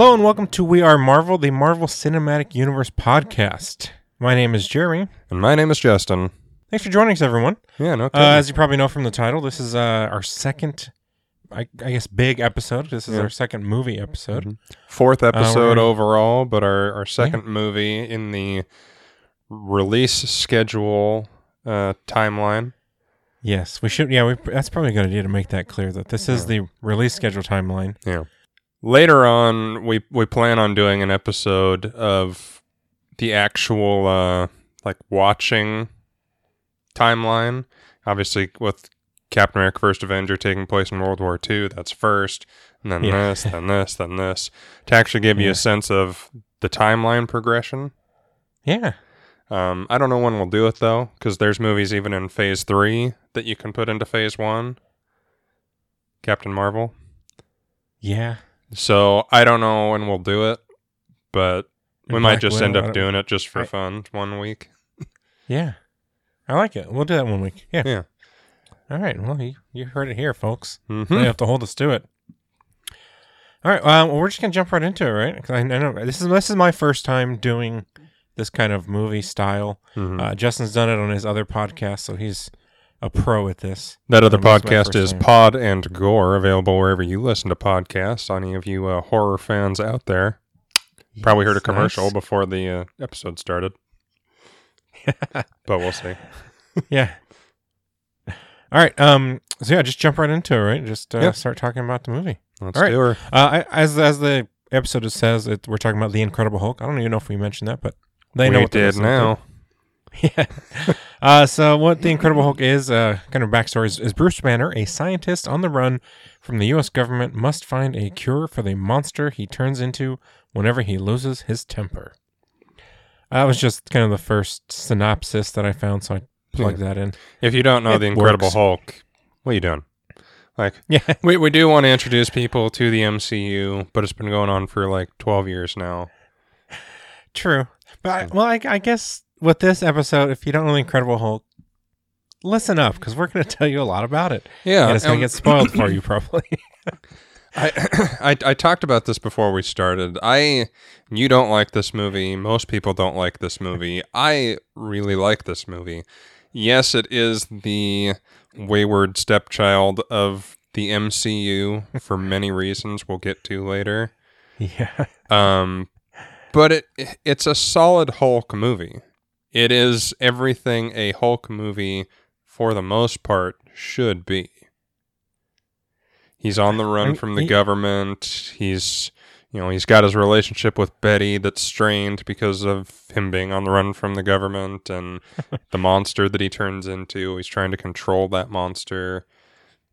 Hello and welcome to We Are Marvel, the Marvel Cinematic Universe podcast. My name is Jeremy. And my name is Justin. Thanks for joining us, everyone. Yeah, no Uh, kidding. as you probably know from the title, this is uh, our second, I, I guess, big episode. This is Yeah. our second movie episode. Mhm. Fourth episode we're- overall, but our, our second movie in the release schedule uh, timeline. Yes, we should. Yeah, we, that's probably a good idea to make that clear that this is the release schedule timeline. Yeah. Later on, we we plan on doing an episode of the actual uh, like watching timeline. Obviously, with Captain America: First Avenger taking place in World War II, that's first, and then Yeah. this, then this, then this, to actually give you Yeah. a sense of the timeline progression. Yeah. Um, I don't know when we'll do it though, because there's movies even in Phase Three that you can put into Phase One. Captain Marvel. Yeah. So I don't know when we'll do it, but we might just end I up don't- doing it just for I- fun one week. Yeah. I like it. We'll do that one week. Yeah. Yeah. All right. Well, you, you heard it here, folks. hmm You have to hold us to it. All right. Well, we're just gonna jump right into it, right? 'Cause I, I know this is this is my first time doing this kind of movie style. hmm Uh, Justin's done it on his other podcast, so he's a pro at this. that other this is my podcast is. Pod and Gore, available wherever you listen to podcasts. Any of you uh, horror fans out there probably heard a commercial nice. before the uh, episode started, but we'll see. yeah. All right. Um. So yeah, just jump right into it, right? Just uh, Yeah. start talking about the movie. Let's All right. do her. Uh, as as the episode says, it, we're talking about the Incredible Hulk. I don't even know if we mentioned that, but they we know what did now. Yeah. Uh, so what the Incredible Hulk is, uh, kind of backstory is, is Bruce Banner, a scientist on the run from the U.S. government, must find a cure for the monster he turns into whenever he loses his temper. That was just kind of the first synopsis that I found, so I plugged that in. If you don't know It the Incredible works. Hulk, what are you doing? Like, Yeah. we we do want to introduce people to the MCU, but it's been going on for like twelve years now. True. But, I, well, I, I guess with this episode, if you don't know the Incredible Hulk, listen up, because we're going to tell you a lot about it. Yeah, and it's going um, to get spoiled for you, probably. I, I I talked about this before we started. I you don't like this movie. Most people don't like this movie. I really like this movie. Yes, it is the wayward stepchild of the MCU for many reasons we'll get to later. yeah. Um, but it it's a solid Hulk movie. It is everything a Hulk movie, for the most part, should be. He's on the run from the he- government. He's you know he's got his relationship with Betty that's strained because of him being on the run from the government and the monster that he turns into. He's trying to control that monster.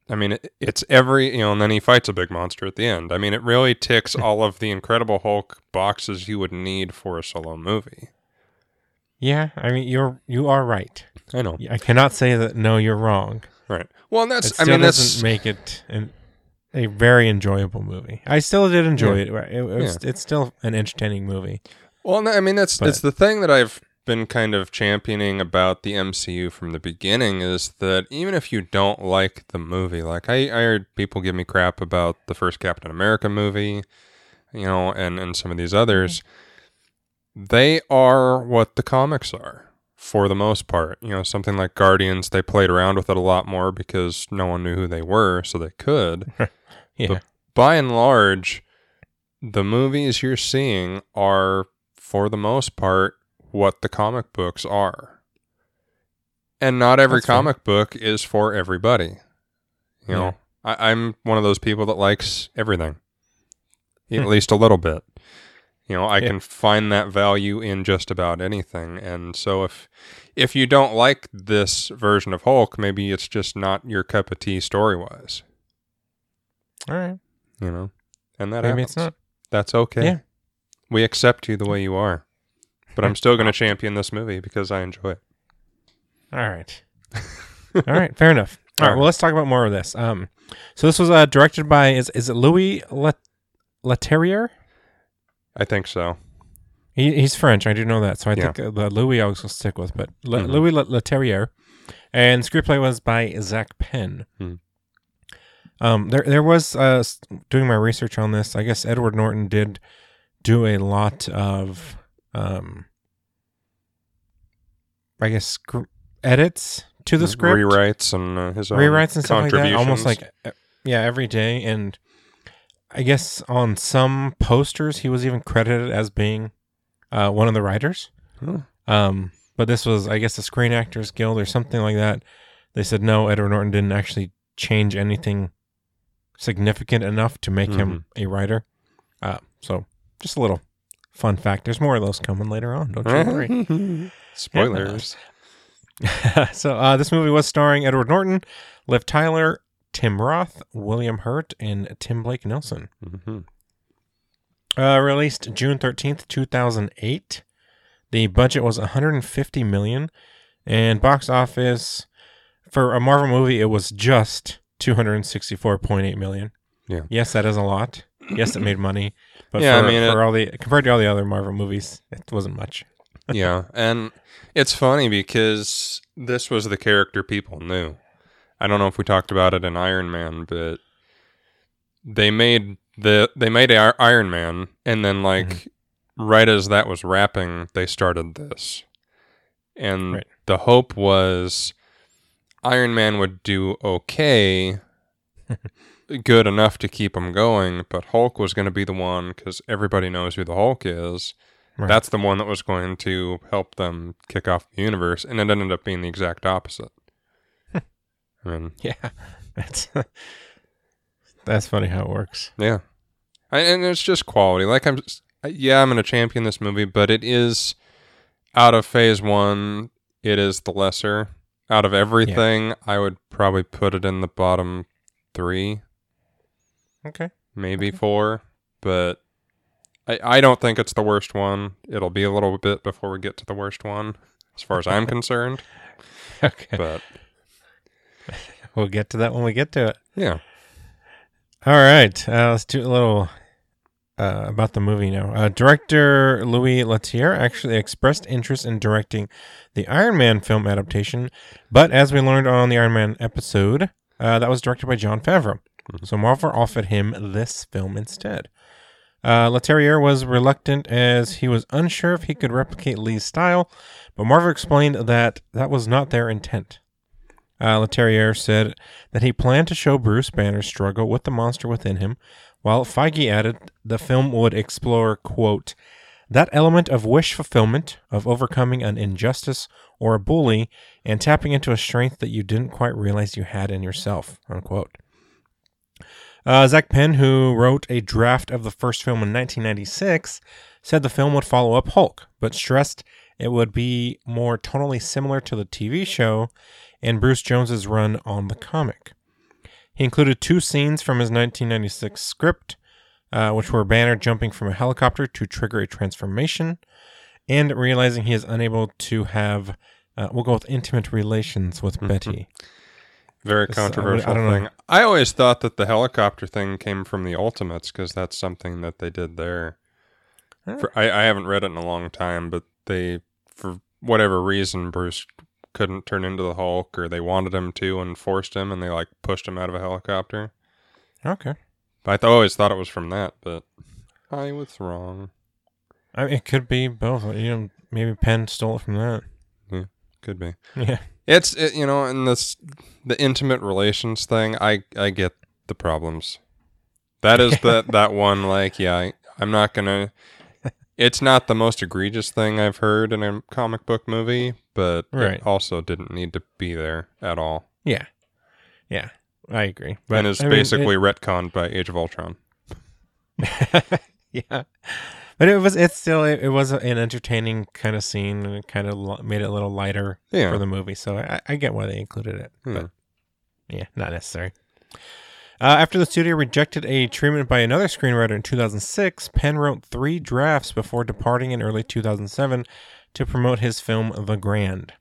I mean, it, it's every you know, and then he fights a big monster at the end. I mean, it really ticks all of the Incredible Hulk boxes you would need for a solo movie. Yeah, I mean you're you are right. I know, I cannot say that no, you're wrong. right? Well, and It that's still I mean that doesn't that's make it an, a very enjoyable movie. I still did enjoy it. It, it was, It's still an entertaining movie. well, I mean that's But- it's the thing that I've been kind of championing about the MCU from the beginning is that even if you don't like the movie, like I, I heard people give me crap about the first Captain America movie, you know, and and some of these others, they are what the comics are for the most part. You know, something like Guardians, they played around with it a lot more because no one knew who they were, so they could. Yeah, But- By and large, the movies you're seeing are, for the most part, what the comic books are. And not every That's fair. comic book is for everybody. You know, I, I'm one of those people that likes everything, at least a little bit. You know, I Yeah. can find that value in just about anything. And so if if you don't like this version of Hulk, maybe it's just not your cup of tea story wise. all right. You know, and that Maybe happens. it's not. That's okay. Yeah. We accept you the way you are. But I'm still going to champion this movie because I enjoy it. All right. all right. Fair enough. All right. All Well, let's talk about more of this. Um, so this was uh, directed by is is it Louis Let Leterrier? I think so. He, he's French. I do know that. So I Yeah. think uh, the Louis I was going to stick with, but Le, Mhm. Louis Le, Leterrier. And screenplay was by Zak Penn. Hmm. Um, there there was uh doing my research on this. I guess Edward Norton did do a lot of um, I guess scr- edits to the script, rewrites and uh, his own rewrites and stuff like that, almost like yeah, every day. And I guess on some posters he was even credited as being uh, one of the writers. Oh. Um, but this was, I guess, the Screen Actors Guild or something like that. They said no, Edward Norton didn't actually change anything significant enough to make him Mm-hmm. a writer. Uh, so just a little fun fact. There's more of those coming later on. Don't you worry. Spoilers. so uh, this movie was starring Edward Norton, Liv Tyler, Tim Roth, William Hurt, and Tim Blake Nelson. Mhm. Uh, released June thirteenth, two thousand eight. The budget was 150 million, and box office for a Marvel movie it was just 264.8 million. Yeah. Yes, that is a lot. Yes, it made money, but Yeah, I for, mean, for it- all the compared to all the other Marvel movies, it wasn't much. yeah, and it's funny because this was the character people knew. I don't know if we talked about it in Iron Man, but they made the they made Ir- Iron Man, and then like Mm-hmm. right as that was wrapping, they started this, and Right. the hope was Iron Man would do okay. good enough to keep them going, but Hulk was going to be the one because everybody knows who the Hulk is. Right. That's the one that was going to help them kick off the universe, and it ended up being the exact opposite. Mean, Yeah, that's that's funny how it works. yeah, I, and it's just quality. Like I'm, just, yeah, I'm going to champion this movie, but it is out of Phase One. It is the lesser out of everything. I would probably put it in the bottom three, Okay. maybe four, but. I, I don't think it's the worst one. It'll be a little bit before we get to the worst one, as far as I'm concerned. Okay. But We'll get to that when we get to it. yeah, All right. Uh, let's do a little uh, about the movie now. Uh, director Louis Leterrier actually expressed interest in directing the Iron Man film adaptation, but as we learned on the Iron Man episode, uh, that was directed by Jon Favreau. So Marvel offered him this film instead. Uh, Leterrier was reluctant as he was unsure if he could replicate Lee's style, but Marvel explained that that was not their intent. Uh, Leterrier said that he planned to show Bruce Banner's struggle with the monster within him, while Feige added the film would explore, quote, that element of wish fulfillment, of overcoming an injustice or a bully, and tapping into a strength that you didn't quite realize you had in yourself, unquote. Uh, Zak Penn, who wrote a draft of the first film in 1996, said the film would follow up Hulk, but stressed it would be more tonally similar to the TV show and Bruce Jones's run on the comic. He included two scenes from his 1996 script, uh, which were Banner jumping from a helicopter to trigger a transformation, and realizing he is unable to have, uh, we'll go with intimate relations with Betty. very This- controversial I don't know. thing. I always thought that the helicopter thing came from the Ultimates because that's something that they did there. For, I, I haven't read it in a long time, but they, for whatever reason, Bruce couldn't turn into the Hulk, or they wanted him to and forced him, and they like pushed him out of a helicopter. Okay. I th- always thought it was from that, but I was wrong. I mean, it could be both. You know, maybe Penn stole it from that. Could be. Yeah. It's it, you know, and this the intimate relations thing. I I get the problems. That is that that one. Like, yeah, I, I'm not gonna. It's not the most egregious thing I've heard in a comic book movie, but Right. it also didn't need to be there at all, Yeah. Yeah. I agree. But and is I mean, basically retconned by Age of Ultron. yeah. But it was. It's still. It, it was an entertaining kind of scene, and it kind of li- made it a little lighter Yeah, for the movie. So I, I get why they included it. Hmm. But yeah, not necessary. Uh, after the studio rejected a treatment by another screenwriter in 2006, Penn wrote three drafts before departing in early 2007 to promote his film The Grand.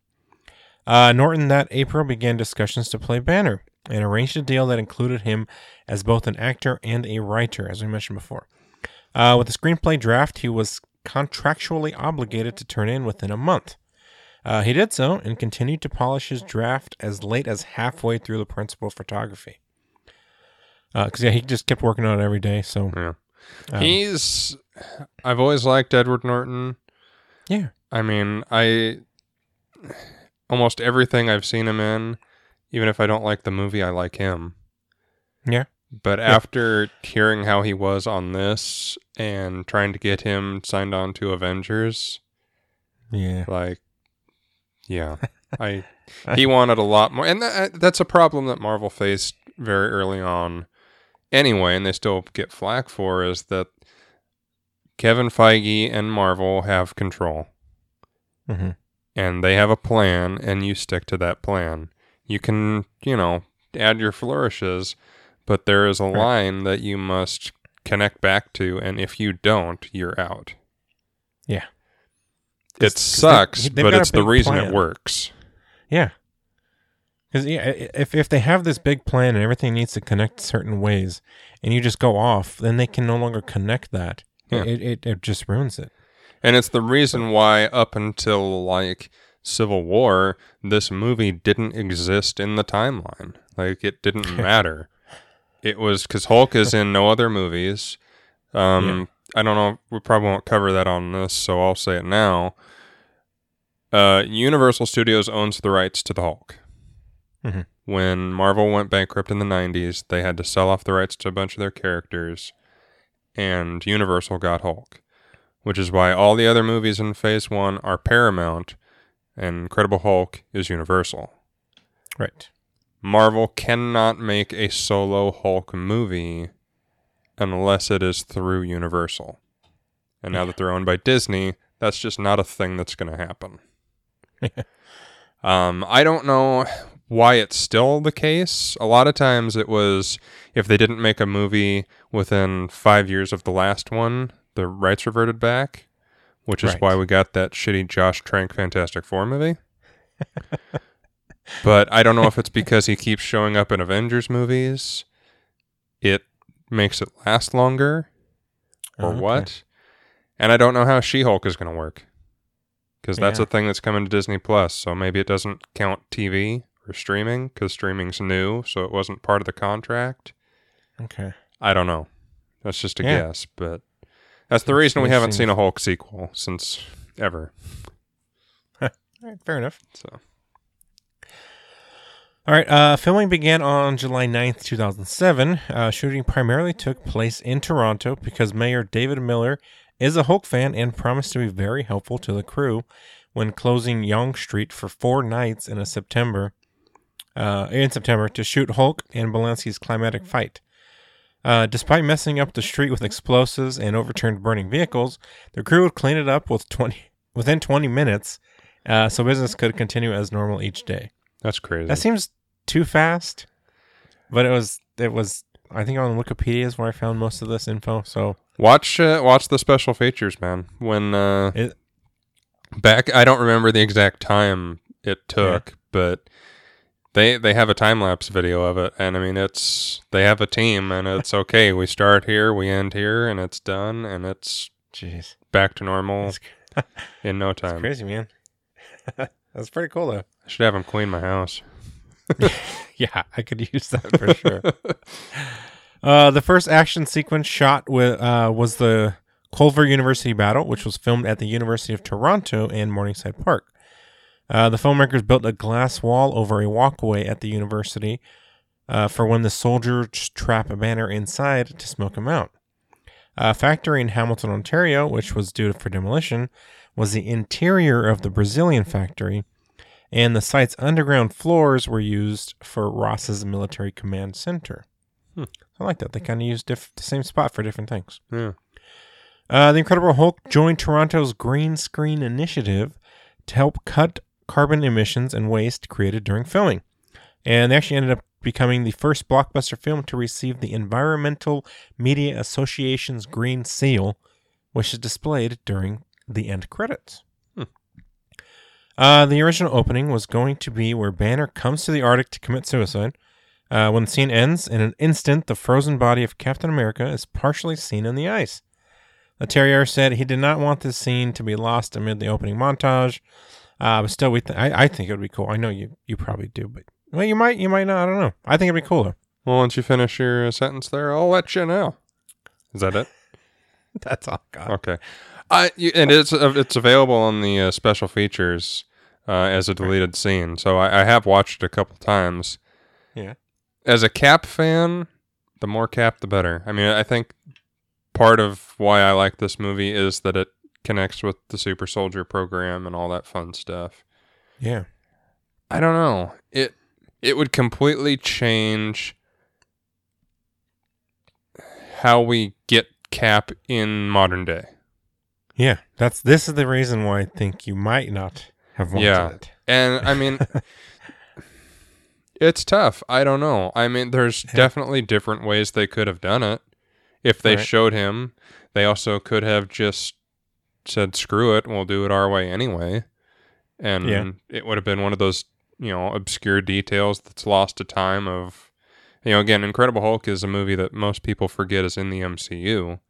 Uh, Norton that April began discussions to play Banner and arranged a deal that included him as both an actor and a writer, as we mentioned before. Uh, with the screenplay draft, he was contractually obligated to turn in within a month. Uh, he did so and continued to polish his draft as late as halfway through the principal photography. Because yeah, he just kept working on it every day. So Yeah. um, He's. I've always liked Edward Norton. yeah, I mean, I. Almost everything I've seen him in, even if I don't like the movie, I like him. Yeah. But after hearing how he was on this and trying to get him signed on to Avengers, yeah, like, yeah, I he wanted a lot more, and that, that's a problem that Marvel faced very early on. Anyway, and they still get flack for is that Kevin Feige and Marvel have control, hmm and they have a plan, and you stick to that plan. You can, you know, add your flourishes, but there is a Right. line that you must connect back to, and if you don't, you're out. Yeah. It sucks, they've but it's the reason plan. it works. yeah. Because yeah, if if they have this big plan and everything needs to connect certain ways, and you just go off, then they can no longer connect that. Yeah. It, it it just ruins it. And it's the reason why, up until like Civil War, this movie didn't exist in the timeline. Like, it didn't matter. It was because Hulk is in no other movies. Um, I don't know. We probably won't cover that on this, so I'll say it now. Uh, Universal Studios owns the rights to the Hulk. Mhm. When Marvel went bankrupt in the 90s, they had to sell off the rights to a bunch of their characters, and Universal got Hulk which is why all the other movies in Phase 1 are Paramount and Incredible Hulk is Universal. Right. Marvel cannot make a solo Hulk movie unless it is through Universal. And now that they're owned by Disney, that's just not a thing that's going to happen. um, I don't know why it's still the case. A lot of times it was if they didn't make a movie within five years of the last one, the rights reverted back, which is Right. why we got that shitty Josh Trank Fantastic Four movie. but I don't know if it's because he keeps showing up in Avengers movies. It makes it last longer or Okay. what. And I don't know how She Hulk is going to work because that's Yeah. a thing that's coming to Disney Plus. So maybe it doesn't count TV or streaming because streaming's new, so it wasn't part of the contract. Okay. I don't know. That's just a Yeah. guess, but that's the reason we haven't seen a Hulk sequel since ever. All right, fair enough. So All right, uh, filming began on July 9th, 2007. Uh, shooting primarily took place in Toronto because Mayor David Miller is a Hulk fan and promised to be very helpful to the crew when closing Yonge Street for four nights in a September uh, in September to shoot Hulk and Blonsky's climatic fight. Uh, despite messing up the street with explosives and overturned burning vehicles, the crew would clean it up with 20 within 20 minutes, uh, so business could continue as normal each day. that's crazy. That seems too fast, but it was it was I think on Wikipedia is where I found most of this info. So Watch uh, watch the special features, man. When uh, It- back, I don't remember the exact time it took, but they they have a time lapse video of it, and I mean it's they have a team, and it's okay. we start here, we end here, and it's done, and it's jeez, back to normal that's, in no that's time. crazy, man. that's pretty cool though. I should have them clean my house. Yeah, I could use that for sure. Uh, the first action sequence shot with uh, was the Culver University battle, which was filmed at the University of Toronto and Morningside Park. Uh, the filmmakers built a glass wall over a walkway at the university uh, for when the soldiers trap a banner inside to smoke him out. A factory in Hamilton, Ontario, which was due for demolition, was the interior of the Brazilian factory, and the site's underground floors were used for Ross's military command center. Hmm. I like that. They kind of used diff- the same spot for different things. Yeah. Uh, the Incredible Hulk joined Toronto's Green Screen Initiative to help cut carbon emissions and waste created during filming. And they actually ended up becoming the first blockbuster film to receive the Environmental Media Association's Green Seal, which is displayed during the end credits. Hmm. Uh, the original opening was going to be where Banner comes to the Arctic to commit suicide. Uh, when the scene ends, in an instant, the frozen body of Captain America is partially seen in the ice. Leterrier said he did not want this scene to be lost amid the opening montage, uh, but still, we th- I, I think it would be cool. I know you you probably do, but well, you might you might not. I don't know. I think it'd be cool though. Well, once you finish your uh, sentence there, I'll let you know. Is that it? That's all. God. Okay. I you, and it's uh, it's available on the uh, special features uh, as a deleted scene. So I, I have watched it a couple times. Yeah. As a Cap fan, the more Cap, the better. I mean, I think part of why I like this movie is that it connects with the Super Soldier program and all that fun stuff. Yeah. I don't know. It it would completely change how we get Cap in modern day. Yeah. That's this is the reason why I think you might not have wanted Yeah. it. And I mean, it's tough. I don't know. I mean, there's Yeah. definitely different ways they could have done it. If they Right. showed him, they also could have just said, screw it, we'll do it our way anyway. And Yeah. it would have been one of those, you know, obscure details that's lost to time of, you know, again, Incredible Hulk is a movie that most people forget is in the MCU.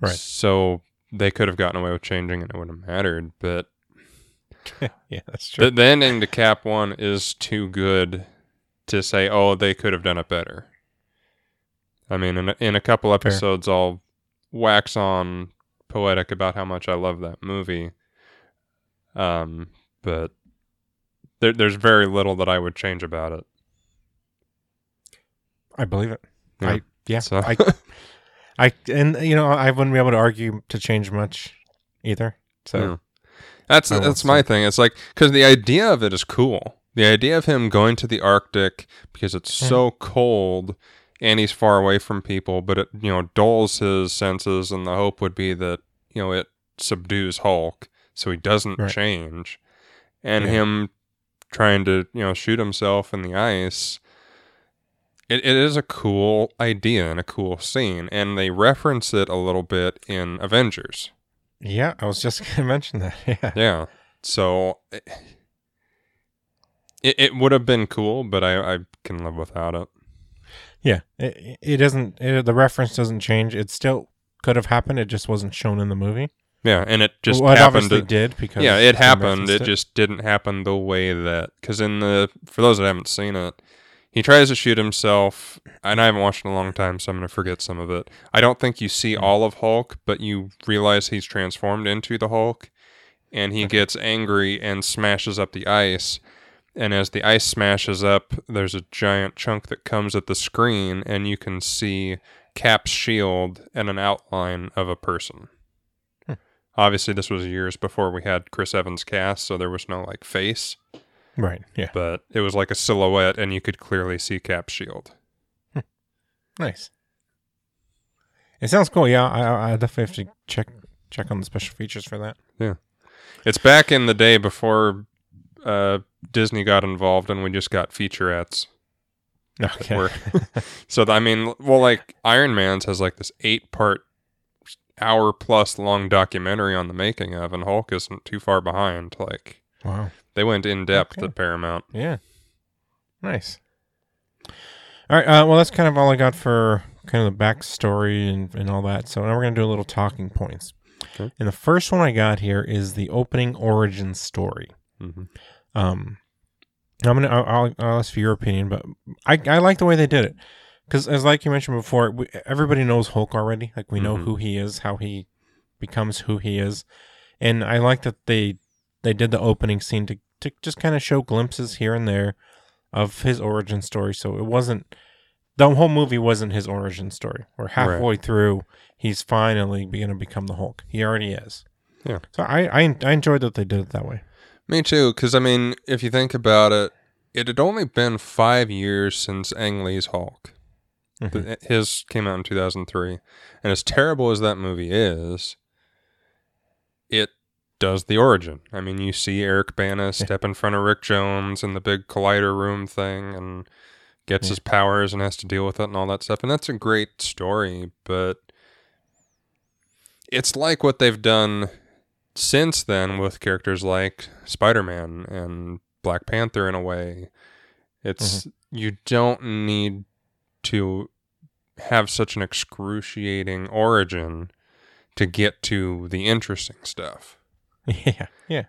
Right. So they could have gotten away with changing and it wouldn't have mattered. But yeah, that's true. the, the ending to Cap One is too good to say, oh, they could have done it better. I mean, in a, in a couple episodes, I'll wax on poetic about how much I love that movie. Um, but there, there's very little that I would change about it. I believe it. Yeah. I yeah. So I I and you know I wouldn't be able to argue to change much either. So Yeah. That's I that's my thing. It's like because the idea of it is cool. The idea of him going to the Arctic because it's Mm. so cold and he's far away from people, but it you know dulls his senses, and the hope would be that you know it subdues Hulk so he doesn't Right. change, and Yeah. him trying to you know shoot himself in the ice. It, it is a cool idea and a cool scene, and they reference it a little bit in Avengers. yeah, I was just gonna mention that. Yeah. Yeah. So it, it, it would have been cool, but I, I can live without it. Yeah. It, it doesn't it, the reference doesn't change. It still could have happened. It just wasn't shown in the movie. Yeah, and it just well, it happened. obviously To, did because yeah, it happened. referenced It just didn't happen the way that because in the for those that haven't seen it, he tries to shoot himself, and I haven't watched it in a long time, so I'm gonna forget some of it. I don't think you see Hmm. all of Hulk, but you realize he's transformed into the Hulk, and he Okay. gets angry and smashes up the ice. And as the ice smashes up, there's a giant chunk that comes at the screen, and you can see Cap's shield and an outline of a person. Hmm. Obviously, this was years before we had Chris Evans cast, so there was no like face, Right. Yeah. but it was like a silhouette, and you could clearly see Cap's shield. Nice. It sounds cool. Yeah, I, I definitely have to check check on the special features for that. Yeah, it's back in the day before uh, Disney got involved, and we just got featurettes. Okay. So I mean, well, like Iron Man's has like this eight part, hour plus long documentary on the making of, and Hulk isn't too far behind. Like wow. they went in depth Okay. at Paramount. Yeah. Nice. All right. Uh, well, that's kind of all I got for kind of the backstory and, and all that. So now we're going to do a little talking points. Okay. And the first one I got here is the opening origin story. Hmm Um, I'm gonna I'll, I'll, I'll ask for your opinion, but I I like the way they did it because as like you mentioned before, we, everybody knows Hulk already. Like we know Mhm. who he is, how he becomes who he is, and I like that they they did the opening scene to to just kind of show glimpses here and there of his origin story. So it wasn't the whole movie wasn't his origin story. We're halfway through. He's finally going to become the Hulk. He already is. Yeah. So I, I I enjoyed that they did it that way. Me too, because I mean, if you think about it, it had only been five years since Ang Lee's Hulk. Mhm. His came out in 2003. And as terrible as that movie is, it does the origin. I mean, you see Eric Bana Yeah. step in front of Rick Jones in the big collider room thing and gets Yeah. his powers and has to deal with it and all that stuff. And that's a great story, but it's like what they've done since then with characters like Spider-Man and Black Panther in a way. It's mm-hmm. you don't need to have such an excruciating origin to get to the interesting stuff. Yeah. Yeah.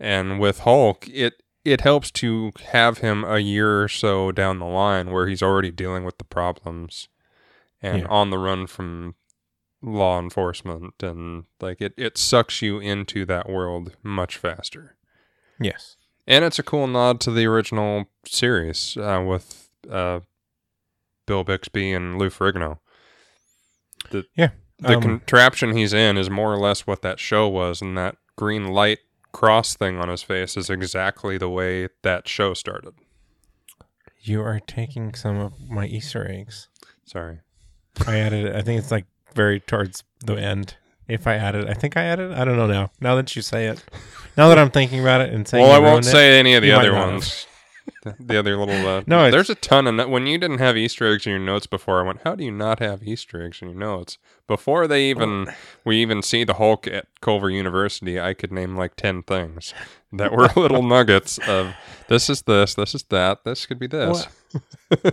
And with Hulk, it it helps to have him a year or so down the line where he's already dealing with the problems and Yeah. on the run from law enforcement and like it, it sucks you into that world much faster. Yes. And it's a cool nod to the original series uh, with uh, Bill Bixby and Lou Ferrigno. The, Yeah, The um, contraption he's in is more or less what that show was, and that green light cross thing on his face is exactly the way that show started. You are taking some of my Easter eggs. Sorry. I added. I think it's like very towards the end. If I added, I think I added. I don't know now. Now that you say it, now that I'm thinking about it and saying, well, I won't say any of the other ones. the, the other little. Uh, No, there's a ton of. no- When you didn't have Easter eggs in your notes before, I went, "How do you not have Easter eggs in your notes?" Before they even we even see the Hulk at Culver University, I could name like ten things that were little nuggets of this is this, this is that, this could be this.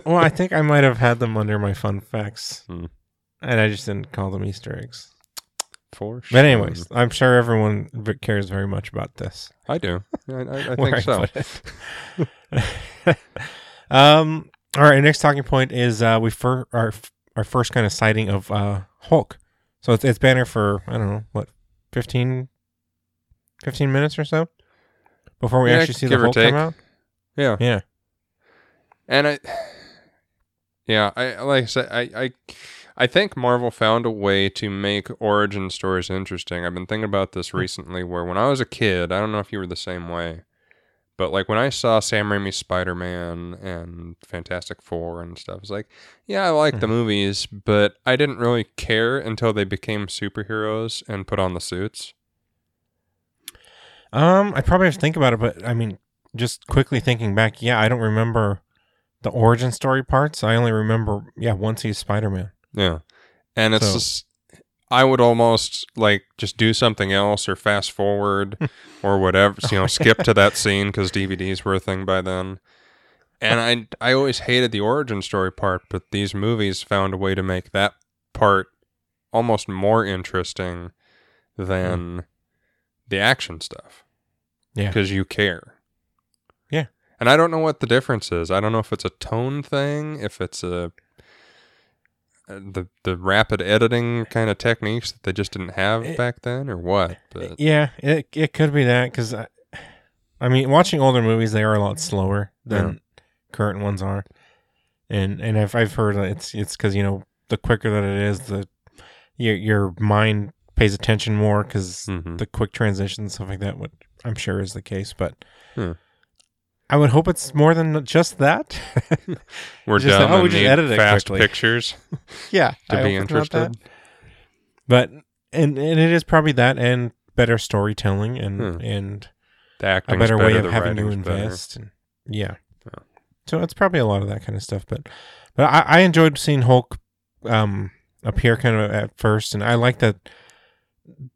well, I think I might have had them under my fun facts, Hmm. And I just didn't call them Easter eggs. For But anyways, I'm sure everyone v- cares very much about this. I do. I, I, I where think so. put it. um. All right. Next talking point is uh, we fir- our our first kind of sighting of uh, Hulk. So it's it's Banner for I don't know what 15, 15 minutes or so before we Yeah, actually see the Hulk come out. Yeah. Yeah. And I, yeah, I like I said, I, I, I think Marvel found a way to make origin stories interesting. I've been thinking about this recently. Where when I was a kid, I don't know if you were the same way, but like when I saw Sam Raimi's Spider Man and Fantastic Four and stuff, it's like, yeah, I like the movies, but I didn't really care until they became superheroes and put on the suits. Um, I probably have to think about it, but I mean, just quickly thinking back, yeah, I don't remember the origin story parts. I only remember, yeah, once he's Spider Man. Yeah. And it's So- just I would almost like just do something else or fast forward or whatever, you know, skip to that scene cuz DVDs were a thing by then. And I I always hated the origin story part, but these movies found a way to make that part almost more interesting hmm. than the action stuff. Yeah. Because you care. Yeah. And I don't know what the difference is. I don't know if it's a tone thing, if it's a the the rapid editing kind of techniques that they just didn't have It- back then, or what? But Yeah, it it could be that because I, I mean, watching older movies, they are a lot slower than current ones are, and and I've I've heard it's it's because you know the quicker that it is, the your your mind pays attention more because Mhm. the quick transitions stuff like that. What I'm sure is the case, but. Hmm. I would hope it's more than just that. we're just dumb like, oh, we just need edited it fast quickly. pictures yeah, to I be hope it's not that. interested. But and and it is probably that and better storytelling and Hmm. and The a acting's better way better, of having to invest. And, yeah. Yeah. So it's probably a lot of that kind of stuff. But but I, I enjoyed seeing Hulk um, appear kind of at first, and I like that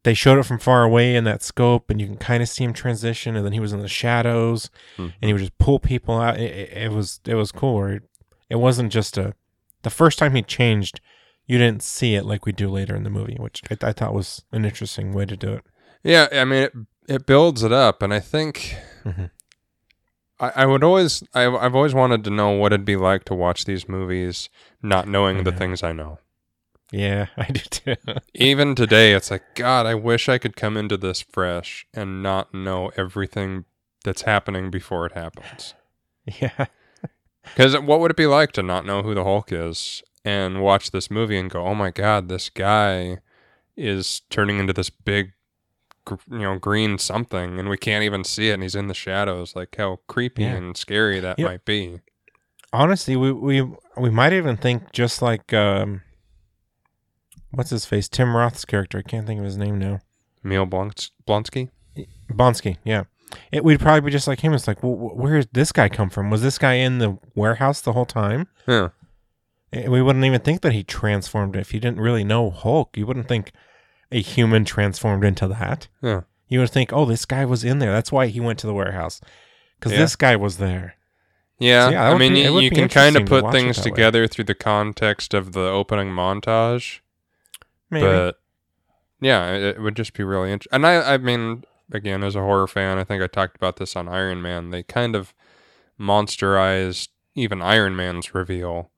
they showed it from far away in that scope, and you can kind of see him transition, and then he was in the shadows, Mhm. and he would just pull people out. It, it, it was it was cool. It, it wasn't just a the first time he changed. You didn't see it like we do later in the movie, which I, I thought was an interesting way to do it. Yeah, I mean, it it builds it up, and I think Mhm. I, I would always I, I've always wanted to know what it'd be like to watch these movies, not knowing the things I know. Yeah, I do too. Even today, it's like God. I wish I could come into this fresh and not know everything that's happening before it happens. yeah. Because what would it be like to not know who the Hulk is and watch this movie and go, "Oh my God, this guy is turning into this big, gr- you know, green something, and we can't even see it, and he's in the shadows." Like how creepy Yeah. and scary that Yeah. might be. honestly we we we might even think just like um what's his face? Tim roth's character. I can't think of his name now. Emil Blons- Blonsky. bonsky yeah. It we'd probably be just like him. It's like well, where did this guy come from? Was this guy in the warehouse the whole time? Yeah, Eh, we wouldn't even think that he transformed if you didn't really know hulk. You wouldn't think a human transformed into that. Yeah. you would think oh this guy was in there. That's why he went to the warehouse. Because Yeah. this guy was there. Yeah, So, yeah, I mean, be- you, you can kind of put things that way. together through the context of the opening montage, maybe but yeah, it, it would just be really interesting. And I, I mean, again, as a horror fan, I think I talked about this on Iron Man. They kind of monsterized even Iron Man's reveal,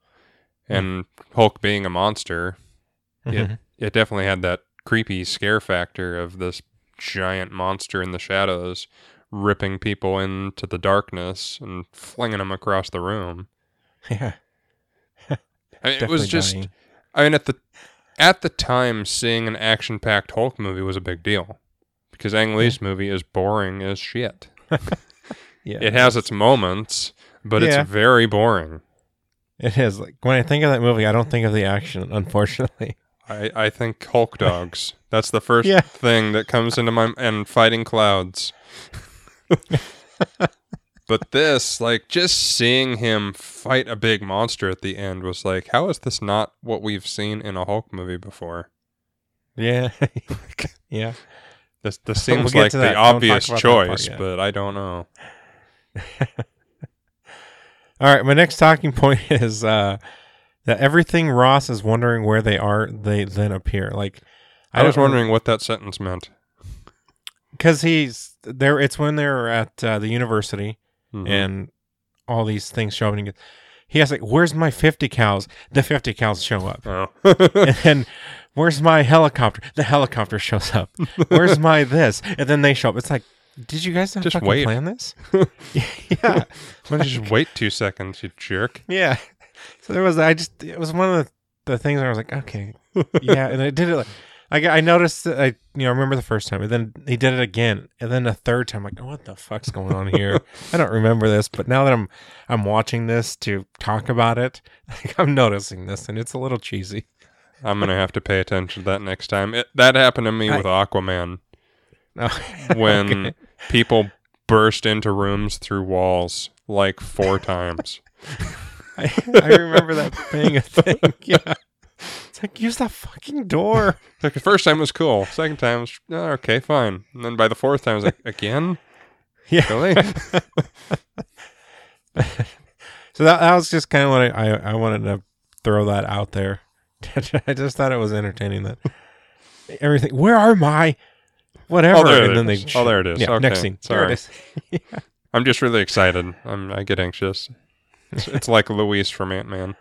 hmm. and Hulk being a monster, it mm-hmm. it definitely had that creepy scare factor of this giant monster in the shadows ripping people into the darkness and flinging them across the room. yeah. I mean, it was just dying. I mean, at the at the time, seeing an action-packed Hulk movie was a big deal because Ang Lee's movie is boring as shit. yeah. It has its moments, but Yeah. it's very boring. It is like when I think of that movie, I don't think of the action. Unfortunately, I, I think Hulk dogs. That's the first Yeah. thing that comes into my and fighting clouds. but this, like, just seeing him fight a big monster at the end was like, how is this not what we've seen in a Hulk movie before? yeah, yeah. This this We'll seems like the that. Don't talk obvious about that part choice, but I don't know. All right, my next talking point is uh, that everything Ross is wondering where they are, they then appear. Like I, was wondering what that sentence meant. because he's there. It's when they're at uh, the university Mhm. and all these things show up. And he, has like, "Where's my fifty cows?" The fifty cows show up, oh. and then where's my helicopter? The helicopter shows up. Where's my this? And then they show up. It's like, did you guys not Just fucking wait. plan this? yeah, you just wait two seconds, you jerk? yeah. So there was. I just. It was one of the, the things where I was like, okay, yeah, and I did it. Like, I I noticed. That I you know I remember the first time, and then he did it again, and then the third time, like, what the fuck's going on here? I don't remember this, but now that I'm I'm watching this to talk about it, like, I'm noticing this, and it's a little cheesy. I'm gonna have to pay attention to that next time. It, that happened to me I- with Aquaman oh, No. when Okay. people burst into rooms through walls like four times. I, I remember that being a thing. Yeah, it's like use that fucking door. Like the first time was cool. Second time was oh, okay, fine. And then by the fourth time, I was like, again, Yeah. really? So that, that was just kind of what I, I, I wanted to throw that out there. I just thought it was entertaining that everything. Where are my whatever? Oh, there and it then is. they Oh, there it is. Yeah, next Okay, scene. There it is. I'm just really excited. I'm, I get anxious. It's, it's like Luis from Ant Man.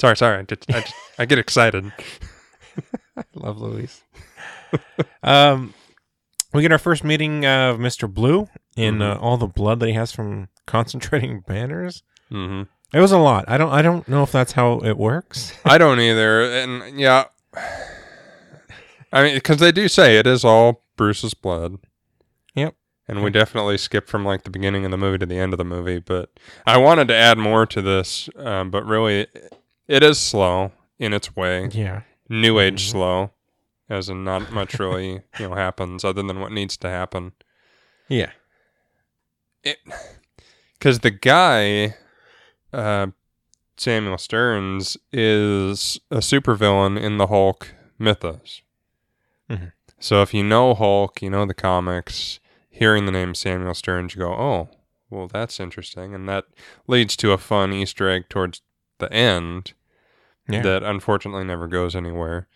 Sorry, sorry. I, just, I, just, I get excited. I love Luis. um, we get our first meeting of Mr. Blue in uh, Mhm. all the blood that he has from concentrating banners. hmm It was a lot. I don't. I don't know if that's how it works. I don't either. And yeah, I mean, because they do say it is all Bruce's blood. Yep. And we definitely skip from like the beginning of the movie to the end of the movie. But I wanted to add more to this, um, but really, it is slow in its way. Yeah. New age Mhm. slow, as in not much really you know happens other than what needs to happen. Yeah. It because the guy, uh, Samuel Sterns, is a supervillain in the Hulk mythos. Mhm. So if you know Hulk, you know the comics, hearing the name Samuel Sterns, you go, oh, well, that's interesting. And that leads to a fun Easter egg towards the end Yeah. that unfortunately never goes anywhere.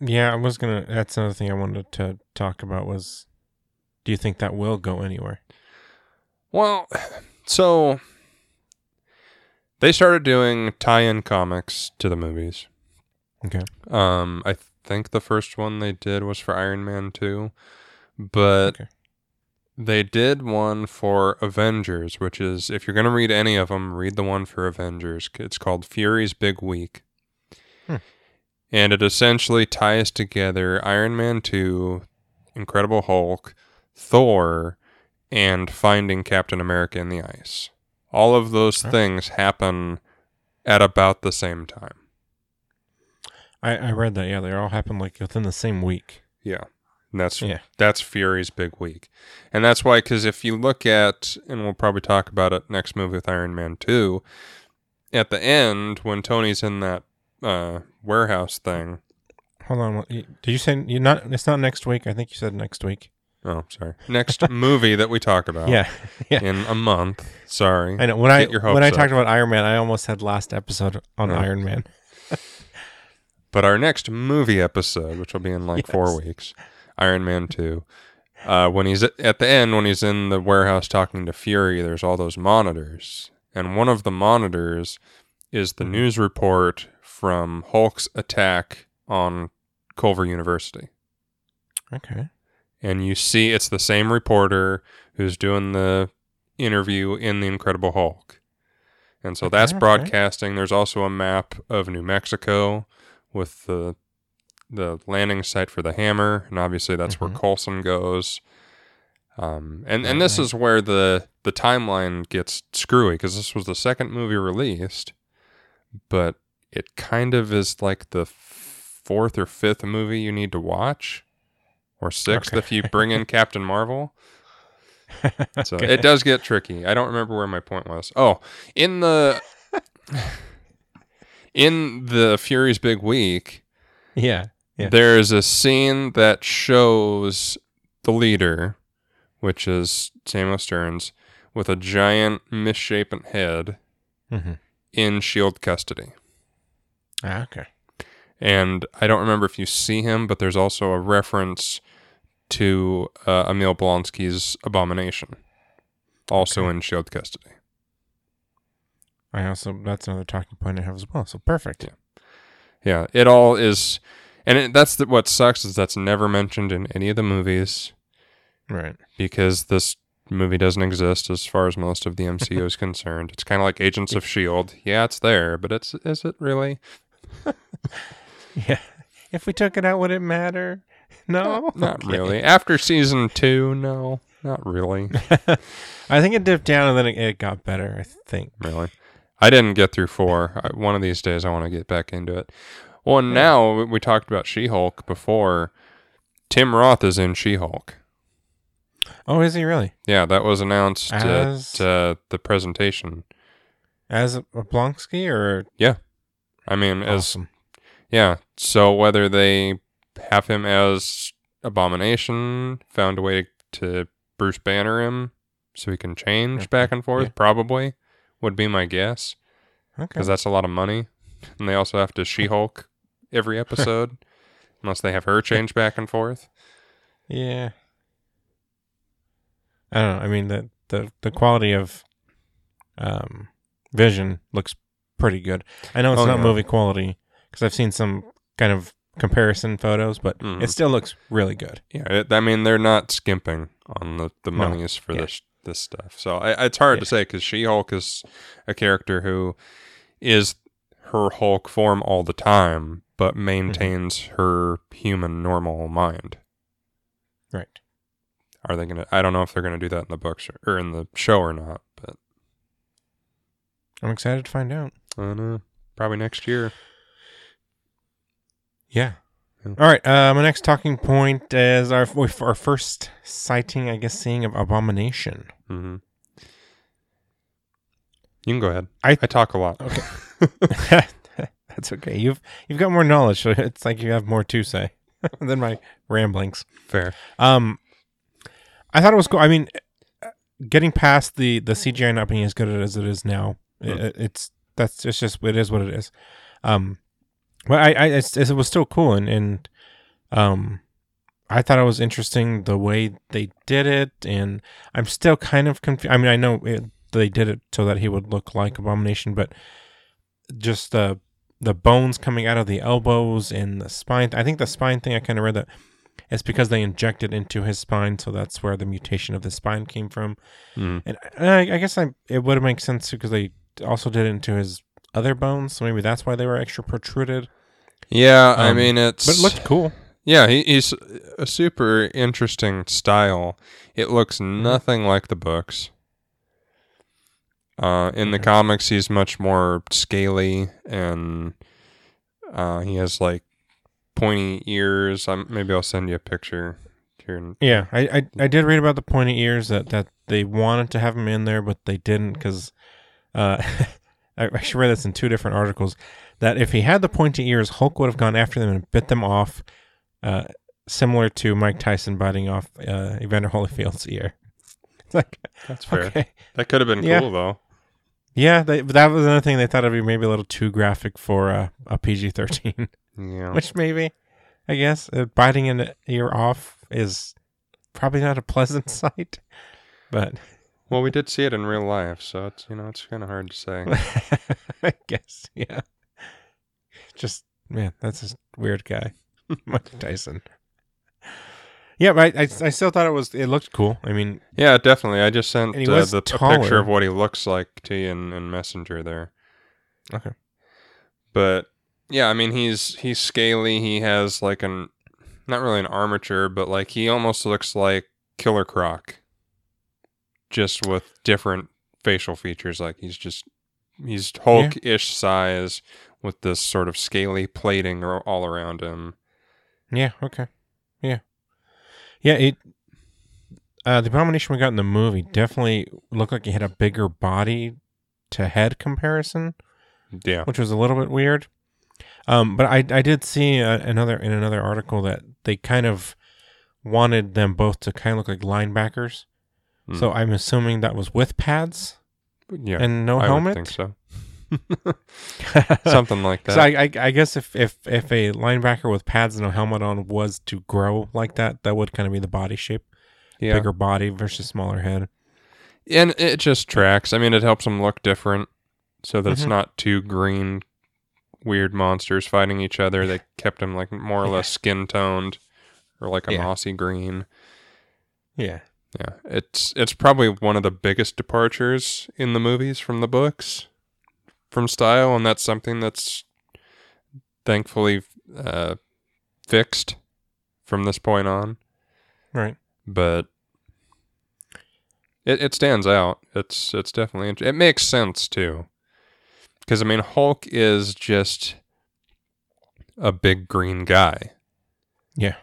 yeah. I was gonna. That's another thing I wanted to talk about was. Do you think that will go anywhere? Well, so they started doing tie-in comics to the movies. Okay. Um, I think the first one they did was for Iron Man 2, but Okay. They did one for Avengers, which is if you're going to read any of them, read the one for Avengers. It's called Fury's Big Week. Hmm. And it essentially ties together Iron Man 2, Incredible Hulk, Thor, and finding Captain America in the ice. All of those Huh. things happen at about the same time. I I read that. Yeah, they all happen like within the same week. Yeah. And that's Yeah. that's Fury's big week. And that's why cuz if you look at and we'll probably talk about it next movie with Iron Man 2, at the end when Tony's in that uh warehouse thing. Hold on. Did you say you not? It's not next week. I think you said next week. Oh, sorry. Next movie that we talk about Yeah. Yeah. in a month. Sorry. I know. When I Get your when I up. talked about Iron Man, I almost said last episode on. Iron Man. But our next movie episode, which will be in like 4 weeks, Iron Man 2, uh, when he's at, the end, when he's in the warehouse talking to Fury, there's all those monitors, and one of the monitors is the news report from Hulk's attack on Culver University. Okay. and you see it's the same reporter who's doing the interview in the Incredible Hulk. And so that's Okay, okay. broadcasting. There's also a map of New Mexico with the the landing site for the hammer, and obviously that's where Mhm. Coulson goes. Um, and and this is where the the timeline gets screwy because this was the second movie released, but it kind of is like the fourth or fifth movie you need to watch, or sixth Okay. if you bring in Captain Marvel. So Okay. it does get tricky. I don't remember where my point was. Oh, in the in the Fury's Big Week, Yeah. Yeah. there is a scene that shows the leader, which is Samuel Sterns, with a giant misshapen head Mm-hmm. in Shield custody. Ah, okay. And I don't remember if you see him, but there's also a reference to uh, Emil Blonsky's Abomination, also Okay. in Shield custody. I also that's another talking point I have as well. So perfect. Yeah. Yeah, it all is, and it, that's the, what sucks is that's never mentioned in any of the movies Right. because this movie doesn't exist as far as most of the MCU is concerned. It's kind of like Agents of Shield. Yeah, it's there, but it's is it really? Yeah. If we took it out, would it matter? No. Not Okay. really. After season two, no, not really. I think it dipped down and then it, it got better. I think. Really, I didn't get through four. I, one of these days, I want to get back into it. Well, and now we- talked about She-Hulk before. Tim Roth is in She-Hulk. Oh, is he really? Yeah, that was announced As- at uh, the presentation. As Blonsky or yeah, I mean, as awesome? yeah. So whether they have him as Abomination, found a way to Bruce Banner him so he can change Okay, back and forth, yeah. probably would be my guess Okay. because that's a lot of money, and they also have to She-Hulk every episode unless they have her change back and forth. Yeah. I don't know. I mean the the the quality of um Vision looks pretty good. I know it's Oh, not yeah. movie quality because I've seen some kind of comparison photos, but Mhm. it still looks really good. Yeah, it, I mean they're not skimping on the the No, monies for yeah. this this stuff. So I, it's hard Yeah. to say because She Hulk is a character who is her Hulk form all the time, but Mm-hmm. maintains her human normal mind. Right. Are they gonna? I don't know if they're gonna do that in the books or, or in the show or not, but I'm excited to find out. I don't know. Probably next year. Yeah. Yeah. All right. Uh, my next talking point is our our first sighting, I guess, seeing of Abomination. hmm You can go ahead. I- I talk a lot. Okay. That's okay. You've you've got more knowledge, so it's like you have more to say than my ramblings. Fair. Um, I thought it was cool. I mean, uh, getting past the the CGI not being as good as it is now, Mm. it, it's that's it's just it is what it is. Um, but I, I it's, it was still cool and and um, I thought it was interesting the way they did it, and I'm still kind of confused. I mean, I know it, they did it so that he would look like Abomination, but just the the bones coming out of the elbows and the spine. I think the spine thing I kind of read that it's because they injected into his spine, so that's where the mutation of the spine came from. Mhm. And I, I guess I it would make sense because they also did it into his other bones, so maybe that's why they were extra protruded. Yeah, I Um, mean it's. But it looked cool. Yeah, he, he's a super interesting style. It looks Mm-hmm. nothing like the books. Uh, in the comics, he's much more scaly, and uh, he has like pointy ears. I'm, maybe I'll send you a picture here. Yeah, I, I I did read about the pointy ears that that they wanted to have him in there, but they didn't because uh, I actually read this in two different articles that if he had the pointy ears, Hulk would have gone after them and bit them off, uh, similar to Mike Tyson biting off uh, Evander Holyfield's ear. It's like That's fair. okay, That could have been Yeah. cool though. Yeah, they, that was another thing they thought it'd be maybe a little too graphic for uh, a PG thirteen, Yeah. which maybe I guess uh, biting an ear off is probably not a pleasant sight, but Well, we did see it in real life, so it's you know it's kind of hard to say. I guess yeah. Just man, that's a weird guy, Mike Tyson. Yeah, but I, I still thought it was it looked cool. I mean, yeah, definitely. I just sent And he uh, was the a taller. picture of what he looks like to you in, in Messenger there. Okay. But yeah, I mean he's he's scaly. He has like an not really an armature, but like he almost looks like Killer Croc, just with different facial features. Like he's just he's Hulk-ish size with this sort of scaly plating ar- all around him. yeah, okay, yeah. It uh, the abomination we got in the movie definitely looked like he had a bigger body to head comparison. Yeah, which was a little bit weird. Um, but I I did see uh, another in another article that they kind of wanted them both to kind of look like linebackers. Hmm. So I'm assuming that was with pads yeah. and no I helmet. think so. Something like that. So I, I I guess if if if a linebacker with pads and a helmet on was to grow like that, that would kind of be the body shape, yeah. bigger body versus smaller head. and it just tracks. I mean, it helps them look different, so that it's Mhm. not two green, weird monsters fighting each other. They kept them like more or less skin toned, or like a Yeah. mossy green. Yeah, Yeah, it's it's probably one of the biggest departures in the movies from the books, from style, and that's something that's thankfully uh, fixed from this point on. right. but it, it stands out. It's it's definitely int- it makes sense too, because I mean Hulk is just a big green guy, Yeah,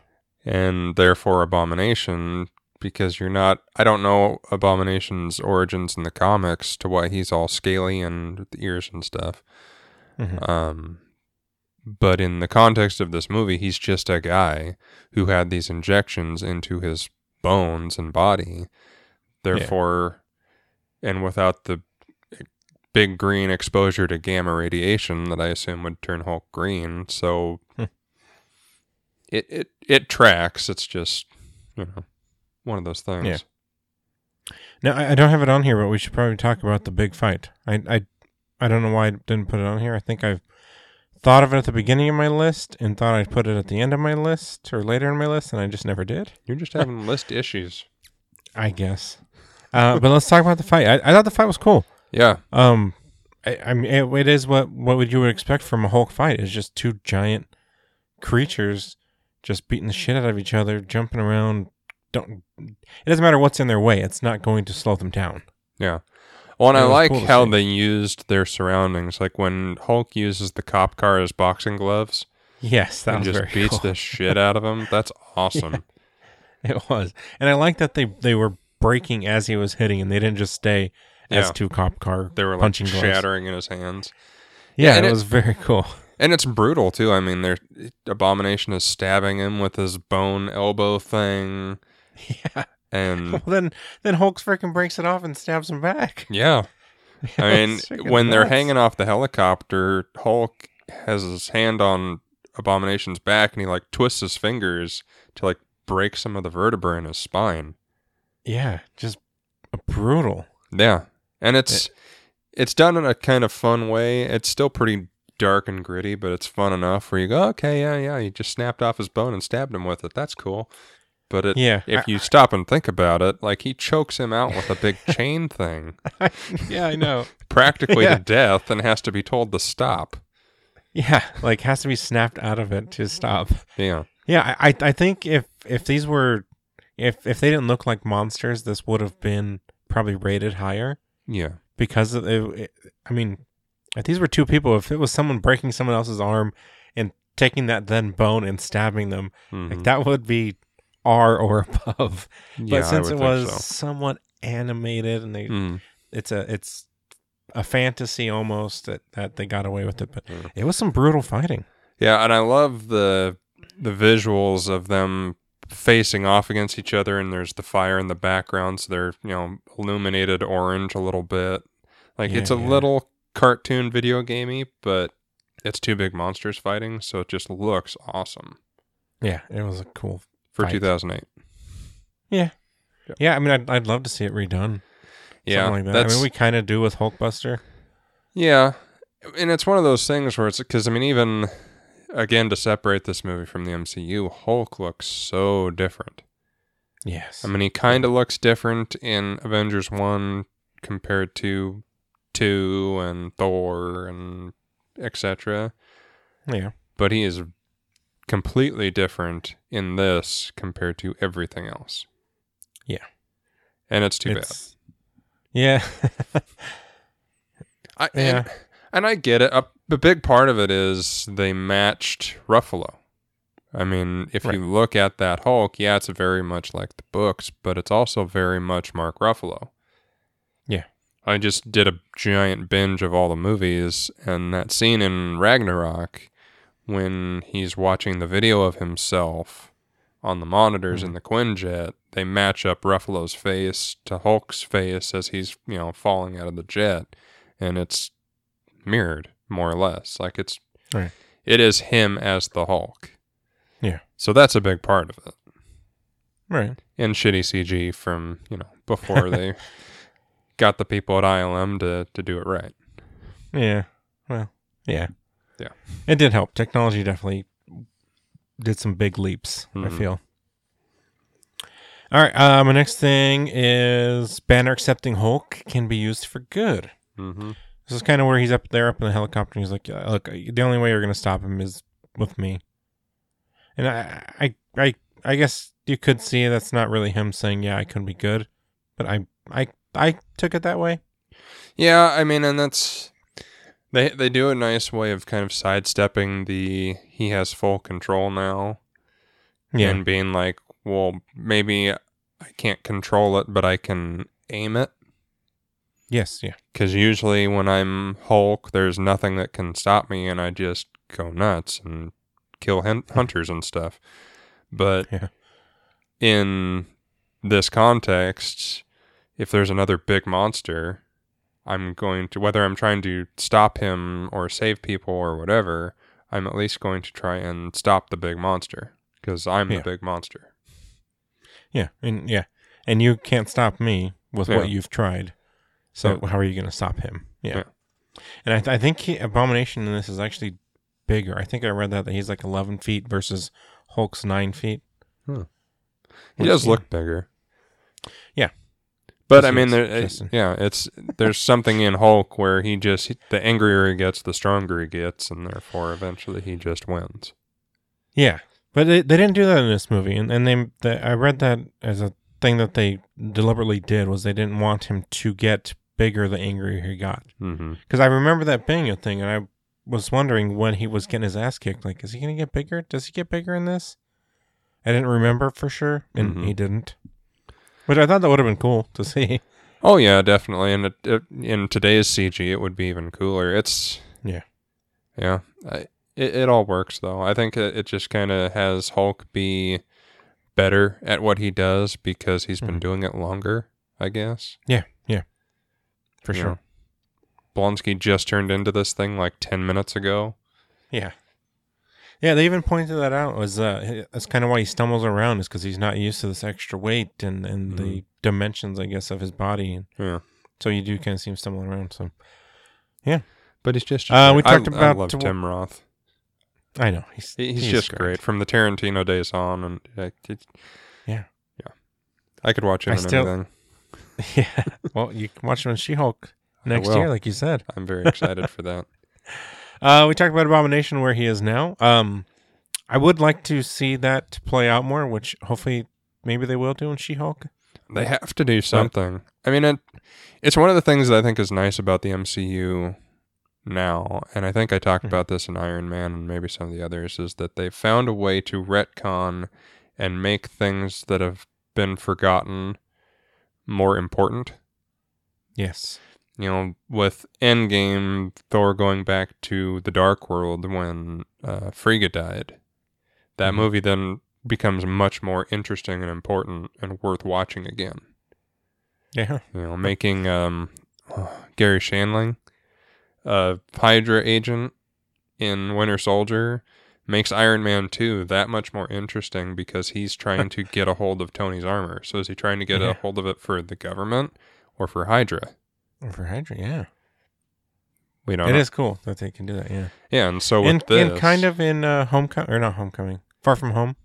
and therefore Abomination. Because you're not, I don't know Abomination's origins in the comics to why he's all scaly and with the ears and stuff. Mhm. Um, but in the context of this movie, he's just a guy who had these injections into his bones and body. Therefore, and without the big green exposure to gamma radiation that I assume would turn Hulk green, so Hmm. it, it it tracks. It's just you know one of those things. Yeah. Now I, I don't have it on here, but we should probably talk about the big fight. I I I don't know why I didn't put it on here. I think I've thought of it at the beginning of my list and thought I'd put it at the end of my list or later in my list, and I just never did. You're just having list issues. I guess. Uh, but let's talk about the fight. I, I thought the fight was cool. Yeah, Um, I, I mean, it, it is what what would you would expect from a Hulk fight? It's just two giant creatures just beating the shit out of each other, jumping around. Don't. It doesn't matter what's in their way. It's not going to slow them down. Yeah. Well, and I like cool how see. they used their surroundings. Like when Hulk uses the cop car as boxing gloves Yes, that was. and just beats cool. the shit out of him. That's awesome. It was, and I like that they they were breaking as he was hitting, and they didn't just stay as Yeah. two cop car They were like punching gloves. shattering in his hands. Yeah, and it, it- was very cool. And it's brutal too. I mean, their Abomination is stabbing him with his bone elbow thing. Yeah. And Well, then then Hulk freaking breaks it off and stabs him back. yeah. I mean, when they're nuts. hanging off the helicopter, Hulk has his hand on Abomination's back and he like twists his fingers to like break some of the vertebra in his spine. Yeah, just brutal. Yeah. And it's it's done in a kind of fun way. It's still pretty dark and gritty, but it's fun enough where you go, okay, yeah, yeah, he just snapped off his bone and stabbed him with it. That's cool. But it, Yeah, if you stop and think about it, like he chokes him out with a big chain thing, yeah, I know. practically Yeah. to death, and has to be told to stop. Yeah, like has to be snapped out of it to stop. Yeah. Yeah, I I think if if these were if if they didn't look like monsters, this would have been probably rated higher Yeah. because it, it- I mean, if these were two people, if it was someone breaking someone else's arm and taking that then bone and stabbing them, Mhm. like that would be R or above. yeah, but since I it was so. somewhat animated and they Mm. it's a it's a fantasy almost that, that they got away with it but Mm. it was some brutal fighting Yeah, and I love the the visuals of them facing off against each other and there's the fire in the background so they're, you know, illuminated orange a little bit. Like it's a Yeah, yeah. little cartoon video gamey, but it's two big monsters fighting, so it just looks awesome yeah it was a cool for Fight. 2008. Yeah. Yeah, I mean, I'd, I'd love to see it redone. Yeah, Something like that. I mean, we kind of do with Hulkbuster. yeah, and it's one of those things where it's because I mean, even again to separate this movie from the MCU, Hulk looks so different. Yes. I mean, he kind of looks different in Avengers 1 compared to 2 and Thor and etc. yeah. But he is completely different in this compared to everything else. Yeah. And it's too It's, yeah. bad. I, Yeah. and, and I get it. A, a big part of it is they matched Ruffalo. I mean, if Right. you look at that Hulk, yeah, it's very much like the books, but it's also very much Mark Ruffalo. Yeah. I just did a giant binge of all the movies, and that scene in Ragnarok when he's watching the video of himself on the monitors in mm-hmm. the Quinjet, they match up Ruffalo's face to Hulk's face as he's, you know, falling out of the jet, and it's mirrored more or less. Like it's Right. it is him as the Hulk. Yeah. So that's a big part of it. right. And shitty CG from, you know, before they got the people at ILM to, to do it right. Yeah. Well, yeah. Yeah. It did help. Technology definitely did some big leaps, I Mhm. feel. All right. Uh, my next thing is Banner accepting Hulk can be used for good. Mm-hmm. This is kind of where he's up there, up in the helicopter. And he's like, "Look, the only way you're going to stop him is with me." And I, I, I, I guess you could see that's not really him saying, "Yeah, I can be good," but I, I, I took it that way. Yeah, I mean, and that's they they do a nice way of kind of sidestepping the he has full control now Yeah, and being like, well, maybe I can't control it, but I can aim it. yes, yeah, Because usually when I'm Hulk, there's nothing that can stop me, and I just go nuts and kill hun- hunters and stuff. But Yeah. in this context, if there's another big monster, I'm going to, whether I'm trying to stop him or save people or whatever, I'm at least going to try and stop the big monster because I'm Yeah. the big monster. yeah, and yeah, and you can't stop me with Yeah. what you've tried. So Yeah. how are you going to stop him? Yeah, and I, th- I think he, Abomination in this is actually bigger. I think I read that that he's like 11 feet versus Hulk's nine feet. Hmm. He Which, does look bigger. Yeah. But I mean, there, Justin. yeah, it's there's something in Hulk where he just the angrier he gets, the stronger he gets, and therefore eventually he just wins. Yeah, but they, they didn't do that in this movie, and and they, they I read that as a thing that they deliberately did was they didn't want him to get bigger the angrier he got. Mm-hmm. Because I remember that being a thing, and I was wondering when he was getting his ass kicked, like, is he gonna get bigger? Does he get bigger in this? I didn't remember for sure, and Mhm. he didn't. Which I thought that would have been cool to see. Oh yeah, definitely. And it, it, in today's CG, it would be even cooler. It's Yeah. yeah. I, it it all works though. I think it, it just kind of has Hulk be better at what he does because he's been Mhm. doing it longer. I guess Yeah, yeah, For You sure. know, Blonsky just turned into this thing like ten minutes ago. Yeah. Yeah, they even pointed that out. Was uh, that's kind of why he stumbles around is because he's not used to this extra weight and and the Mhm. dimensions, I guess, of his body, Yeah. so you do kind of see him stumbling around. So yeah. But he's just. Uh, we talked I, about love to- Tim Roth. I know he's He- He's, just great. from the Tarantino days on, and uh, Yeah. yeah, I could watch him I in still- anything. yeah. Well, you can watch him in She-Hulk next year, like you said. I'm very excited for that. Uh, we talked about Abomination where he is now. Um, I would like to see that play out more, which hopefully maybe they will do in She-Hulk. They have to do something. I mean, it, it's one of the things that I think is nice about the MCU now, and I think I talked Mhm. about this in Iron Man and maybe some of the others, is that they found a way to retcon and make things that have been forgotten more important. Yes. You know, with Endgame, Thor going back to the Dark World when uh, Frigga died, that Mhm. movie then becomes much more interesting and important and worth watching again. Yeah. You know, making um, Garry Shandling a Hydra agent in Winter Soldier makes Iron Man 2 that much more interesting because he's trying to get a hold of Tony's armor. So is he trying to get Yeah. a hold of it for the government or for Hydra? For Hydra, yeah. We don't It know. is cool that they can do that, yeah. Yeah, and so with and, this and kind of in uh, homecoming or not homecoming, far from home,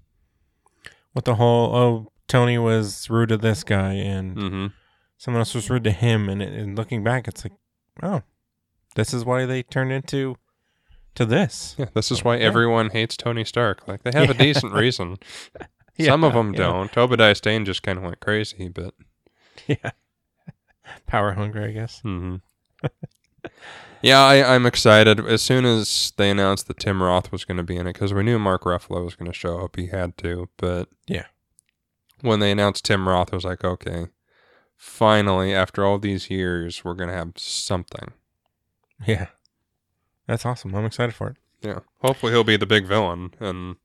with the whole oh Tony was rude to this guy and Mhm. someone else was rude to him, and, and looking back, it's like oh, this is why they turned into to this. Yeah, this is why Yeah. everyone hates Tony Stark. Like they have a decent reason. Some of them yeah. don't. Obadiah Stane just kind of went crazy, but Yeah, power hungry, I guess. hmm yeah, I, I'm excited. As soon as they announced that Tim Roth was going to be in it, because we knew Mark Ruffalo was going to show up, he had to. But Yeah. when they announced Tim Roth, I was like, okay, finally, after all these years, we're going to have something. Yeah, that's awesome. I'm excited for it. Yeah, hopefully he'll be the big villain, and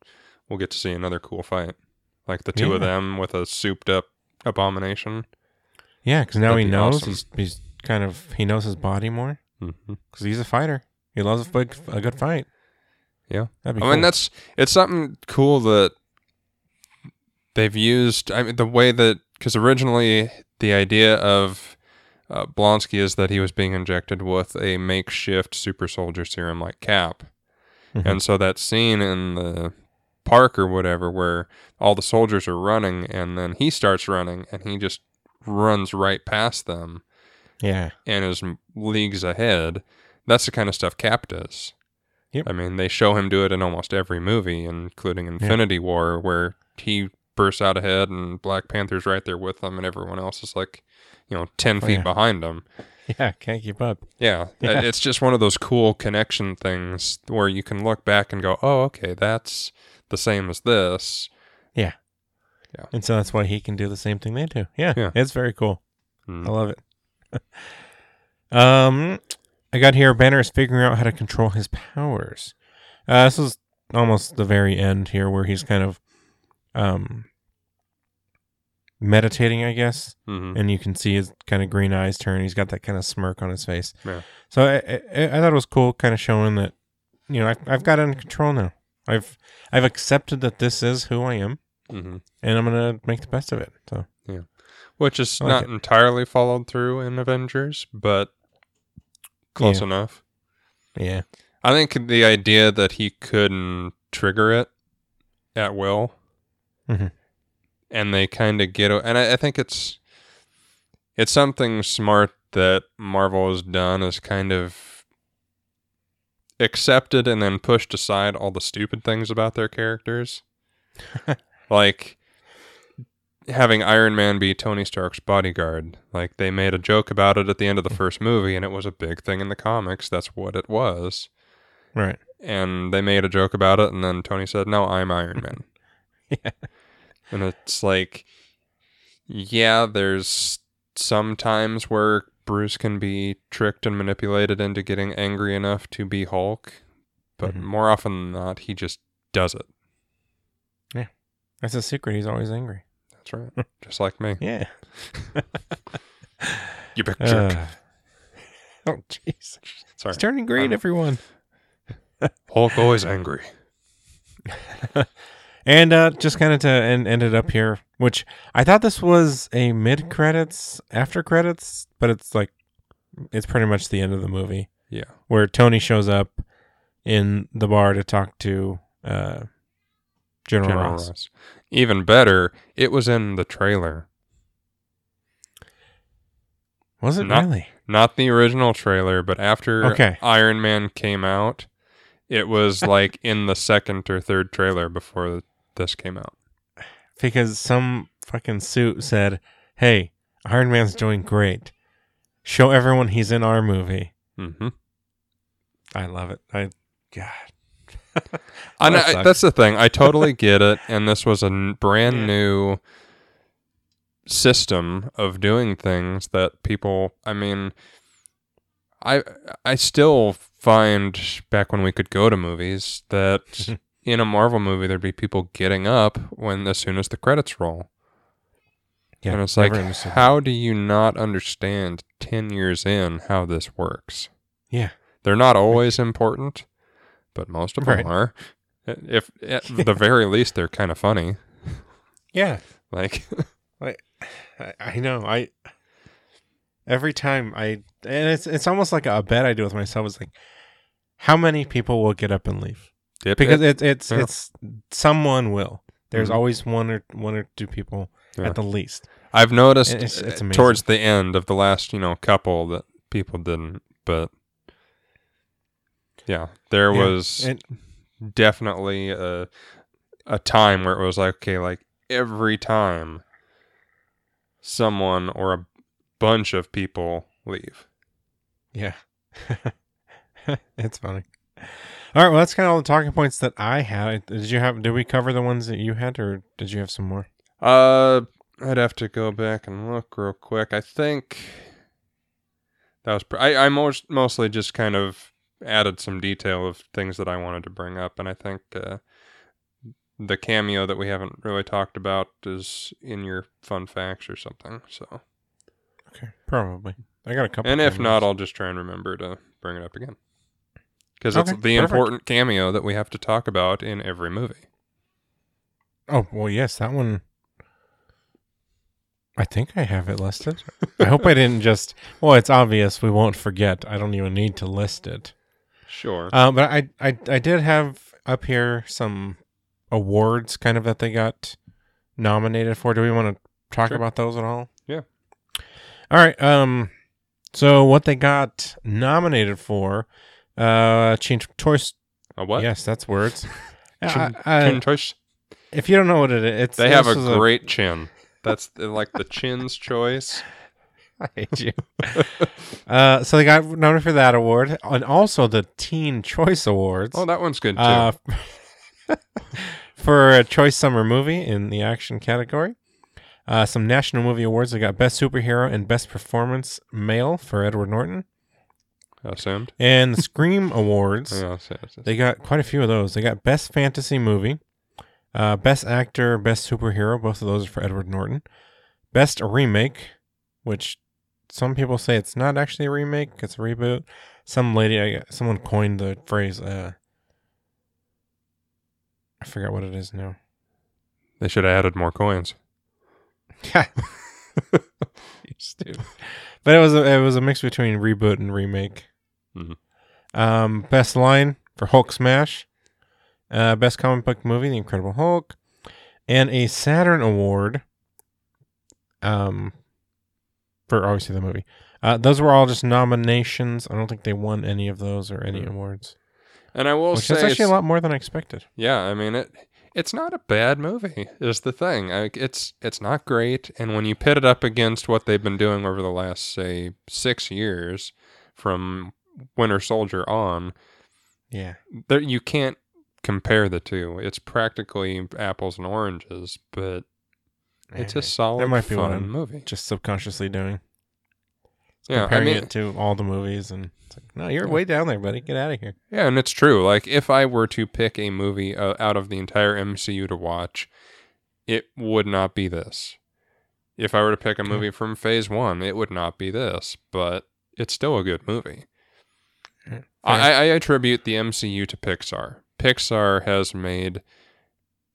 we'll get to see another cool fight, like the two of them with a souped-up abomination. Yeah, because now That'd he be knows awesome. he's he's kind of he knows his body more because he's a fighter. He loves a, big, a good fight. Yeah. that'd be I cool. mean, that's it's something cool that they've used. I mean, the way that because originally the idea of uh, Blonsky is that he was being injected with a makeshift super soldier serum like Cap, Mhm. and so that scene in the park or whatever where all the soldiers are running and then he starts running and he just runs right past them yeah, and is leagues ahead. That's the kind of stuff Cap does. Yep. I mean, they show him do it in almost every movie, including Infinity War, where he bursts out ahead and Black Panther's right there with him, and everyone else is like, you know, 10 Oh, feet yeah. behind him. yeah, can't keep up. Yeah. Yeah. It's just one of those cool connection things where you can look back and go, oh, okay, that's the same as this. And so that's why he can do the same thing they do. Yeah, Yeah. it's very cool. Mm. I love it. um, I got here. Banner is figuring out how to control his powers. Uh, this is almost the very end here, where he's kind of um meditating, I guess, Mhm. and you can see his kind of green eyes turn. He's got that kind of smirk on his face. Yeah. So I, I, I thought it was cool, kind of showing that you know I've, I've got it under control now. I've I've accepted that this is who I am, Mhm. and I'm gonna make the best of it. So yeah, Which is like not it. entirely followed through in Avengers, but close Yeah. enough. yeah, I think the idea that he couldn't trigger it at will, Mhm. and they kind of get, and I, I think it's it's something smart that Marvel has done is kind of accepted and then pushed aside all the stupid things about their characters, like having Iron Man be Tony Stark's bodyguard. Like they made a joke about it at the end of the first movie, and it was a big thing in the comics. That's what it was right. and they made a joke about it and then Tony said, "No, I'm Iron Man." Yeah. And it's like yeah, there's some times where Bruce can be tricked and manipulated into getting angry enough to be Hulk, but Mhm. more often than not, he just does it. That's a secret. He's always angry. That's right. just like me. Yeah. You big jerk. Uh, oh, jeez. Sorry. It's turning green, Um, everyone. Hulk always angry. And uh, just kind of to end, end it up here, which I thought this was a mid credits, after credits, but it's like, it's pretty much the end of the movie Yeah. where Tony shows up in the bar to talk to uh, General, General Ross. Ross. Even better, it was in the trailer. Was it Not- really? Not the original trailer, but after Okay. Iron Man came out, it was like in the second or third trailer before this came out. Because some fucking suit said, hey, Iron Man's doing great. Show everyone he's in our movie. hmm I love it. I, God. And That I, that's the thing. I totally get it. And this was a n- brand new system of doing things that people. I mean, I I still find back when we could go to movies that in a Marvel movie there'd be people getting up when as soon as the credits roll. Yeah, and it's like, never understood that. how do you not understand 10 years in how this works? Yeah. They're not always important, but most of them Right. are. If at the very least they're kind of funny. Yeah, Like I, I know. I every time I and it's it's almost like a bet I do with myself. Is like, how many people will get up and leave? it- Because it- it's it's yeah. it's someone will. There's Mhm. always one or one or two people Yeah. at the least. I've noticed It's- it's uh, towards the end of the last, you know, couple that people didn't, but yeah, there Yeah, was and- definitely a a time where it was like, okay, like every time someone or a bunch of people leave. Yeah. it's funny. All right, well, that's kind of all the talking points that I had. Did you have? Did we cover the ones that you had, or did you have some more? Uh, I'd have to go back and look real quick. I think that was. Pr- I I most mostly just kind of added some detail of things that I wanted to bring up, and I think uh, the cameo that we haven't really talked about is in your fun facts or something. So, Okay, probably. I got a couple. and if cameos. not, I'll just try and remember to bring it up again because Okay, it's the perfect. important cameo that we have to talk about in every movie. oh well, yes, that one. I think I have it listed. I hope I didn't just. Well, it's obvious we won't forget. I don't even need to list it. Sure. Uh, but I, I, I did have up here some awards, kind of that they got nominated for. Do we want to talk Sure. about those at all? Yeah. All right. Um. So what they got nominated for? Uh, Chin Choice. a what? Yes, that's words. Chin- chin choice? if you don't know what it is, it's They have a great chin. That's like the chin's choice. I hate you. uh, so they got nominated for that award, and also the Teen Choice Awards. Oh, that one's good too. uh, for a choice summer movie in the action category. Uh, some national movie awards. They got best superhero and best performance male for Edward Norton, Assumed. and the Scream Awards. Yeah, so it's- it's- They got quite a few of those. They got best fantasy movie, uh, best actor, best superhero. Both of those are for Edward Norton. Best remake, which some people say it's not actually a remake; it's a reboot. Some lady, I, someone coined the phrase. Uh, I forgot what it is now. They should have added more coins. Yeah, you stupid. But it was a, it was a mix between reboot and remake. Mhm. Um, best line for Hulk Smash, uh, best comic book movie, The Incredible Hulk, and a Saturn Award. Um, for obviously the movie. Uh, those were all just nominations. I don't think they won any of those or any Mm. awards, And I will which say, is actually a lot more than I expected. yeah, I mean it. It's not a bad movie. Is the thing. I, it's it's not great. And when you pit it up against what they've been doing over the last say six years, from Winter Soldier on, Yeah, there you can't compare the two. It's practically apples and oranges, but it's a solid, might be what fun I'm- movie. just subconsciously doing. Yeah, I comparing mean, it to all the movies, and it's like, no, you're Yeah. way down there, buddy. Get out of here. Yeah, and it's true. Like if I were to pick a movie uh, out of the entire MCU to watch, it would not be this. If I were to pick a movie from Phase One, it would not be this. But it's still a good movie. I, I attribute the MCU to Pixar. Pixar has made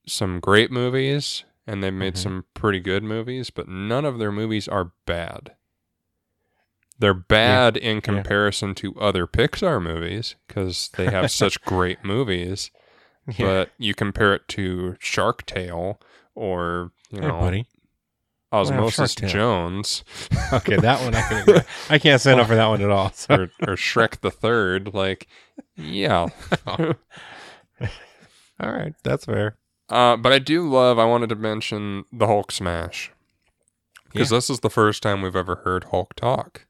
some great movies, and they've made Mhm. some pretty good movies, but none of their movies are bad. They're bad in comparison to other Pixar movies because they have such great movies. Yeah. But you compare it to Shark Tale or you Hey, know buddy. Osmosis Tale. Jones Okay, that one I can. I can't stand up for that one at all. So. or, or Shrek the Third, like yeah. all right, that's fair. Uh, but I do love. I wanted to mention the Hulk smash because this is the first time we've ever heard Hulk talk,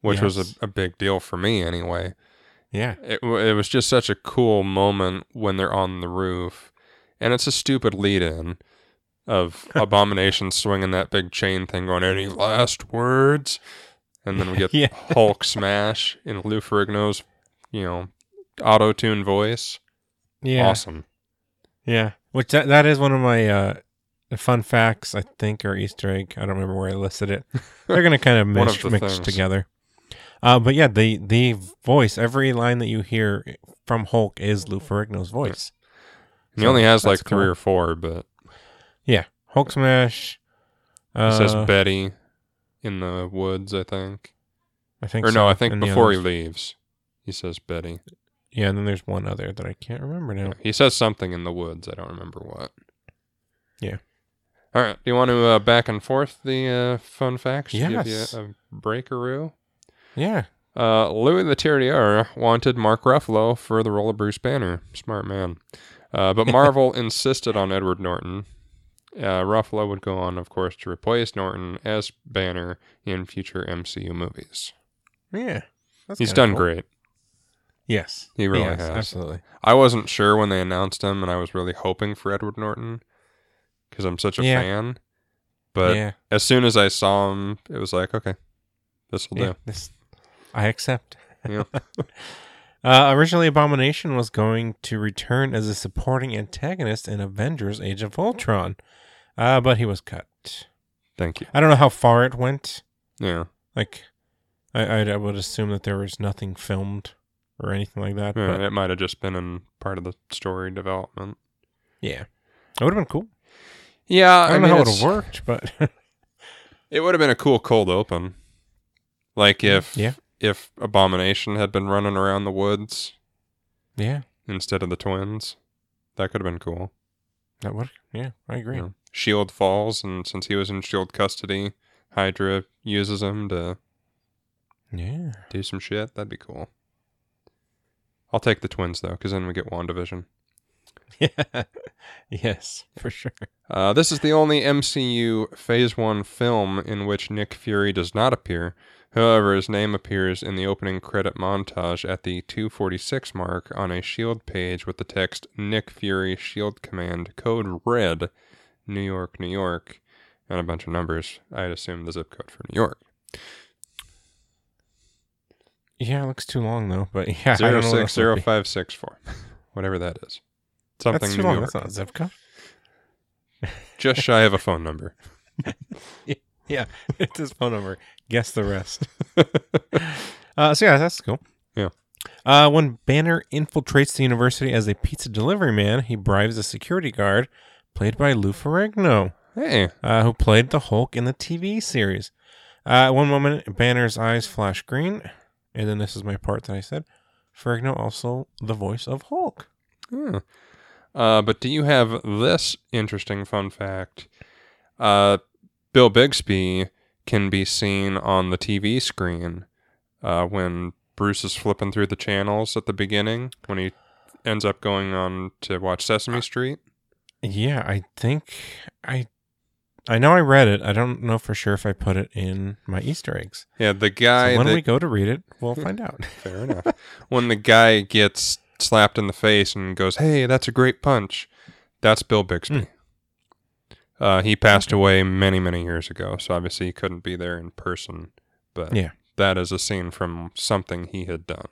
which was a, a big deal for me anyway. Yeah, It it was just such a cool moment when they're on the roof, and it's a stupid lead-in of Abomination swinging that big chain thing, going any last words, and then we get Yeah. Hulk smash in Lou Ferrigno's, you know, auto-tune voice. Yeah, Awesome. yeah. Which that, that is one of my uh, fun facts, I think, or Easter egg. I don't remember where I listed it. They're gonna kind of mix, of mix things. together. Uh, but yeah, the the voice, every line that you hear from Hulk is Lou Ferrigno's voice. He So only has like three cool. or four, but Yeah, Hulk smash. he Uh, says Betty in the woods, I think. I think Or so. no, I think before he leaves, he says Betty. Yeah, and then there's one other that I can't remember now. Yeah, He says something in the woods. I don't remember what. Yeah. All right. Do you want to uh, back and forth the uh, fun facts? to Give Yes. you a breakaroo. Yeah, Uh, Louis Leterrier wanted Mark Ruffalo for the role of Bruce Banner. Smart man. Uh, but Marvel insisted on Edward Norton. Uh, Ruffalo would go on, of course, to replace Norton as Banner in future MCU movies. yeah. That's He's done cool. great. Yes, He really Yes, has. Absolutely. I wasn't sure when they announced him, and I was really hoping for Edward Norton because I'm such a Yeah. fan. But yeah, as soon as I saw him, it was like, okay, this will yeah. do. This, I accept. Yeah. uh, originally, Abomination was going to return as a supporting antagonist in Avengers: Age of Ultron, uh, but he was cut. Thank you. I don't know how far it went. Yeah. Like, I, I, I would assume that there was nothing filmed or anything like that. yeah but it might have just been in part of the story development. yeah, it would have been cool. Yeah, I don't mean, know how it would have worked, but It would have been a cool cold open. Like mm, if yeah, if Abomination had been running around the woods yeah, instead of the twins, that could have been cool. that would. Yeah, I agree. know. Shield falls, and since he was in Shield custody, Hydra uses him to Yeah. do some shit. That'd be cool. I'll take the twins though, because then we get WandaVision. Yeah. yes, for sure. Uh, this is the only MCU Phase 1 film in which Nick Fury does not appear. However, his name appears in the opening credit montage at the 246 mark on a SHIELD page with the text Nick Fury SHIELD Command Code Red, New York, New York, and a bunch of numbers. I'd assume the zip code for New York. Yeah, it looks too long though. But yeah, Zero don't know what six zero five six four, whatever that is. Something That's too New long. York. That's not a zip code. Just shy of a phone number. Yeah, it's his phone number. Guess the rest. uh, so yeah, that's cool. Yeah. Uh, when Banner infiltrates the university as a pizza delivery man, he bribes a security guard, played by Lou Ferrigno, Hey, uh, who played the Hulk in the TV series. Uh, at one moment, Banner's eyes flash green, and then this is my part that I said. Ferrigno also the voice of Hulk. Hmm. Uh, but do you have this interesting fun fact? Uh, Bill Bixby can be seen on the TV screen uh, when Bruce is flipping through the channels at the beginning when he ends up going on to watch Sesame Street. Yeah, I think I I know I read it. I don't know for sure if I put it in my Easter eggs. Yeah, the guy So when that we go to read it, we'll find out. Fair enough. when the guy gets slapped in the face and goes, "Hey, that's a great punch," that's Bill Bixby. Uh, he passed away many, many years ago, so obviously he couldn't be there in person. But Yeah. that is a scene from something he had done.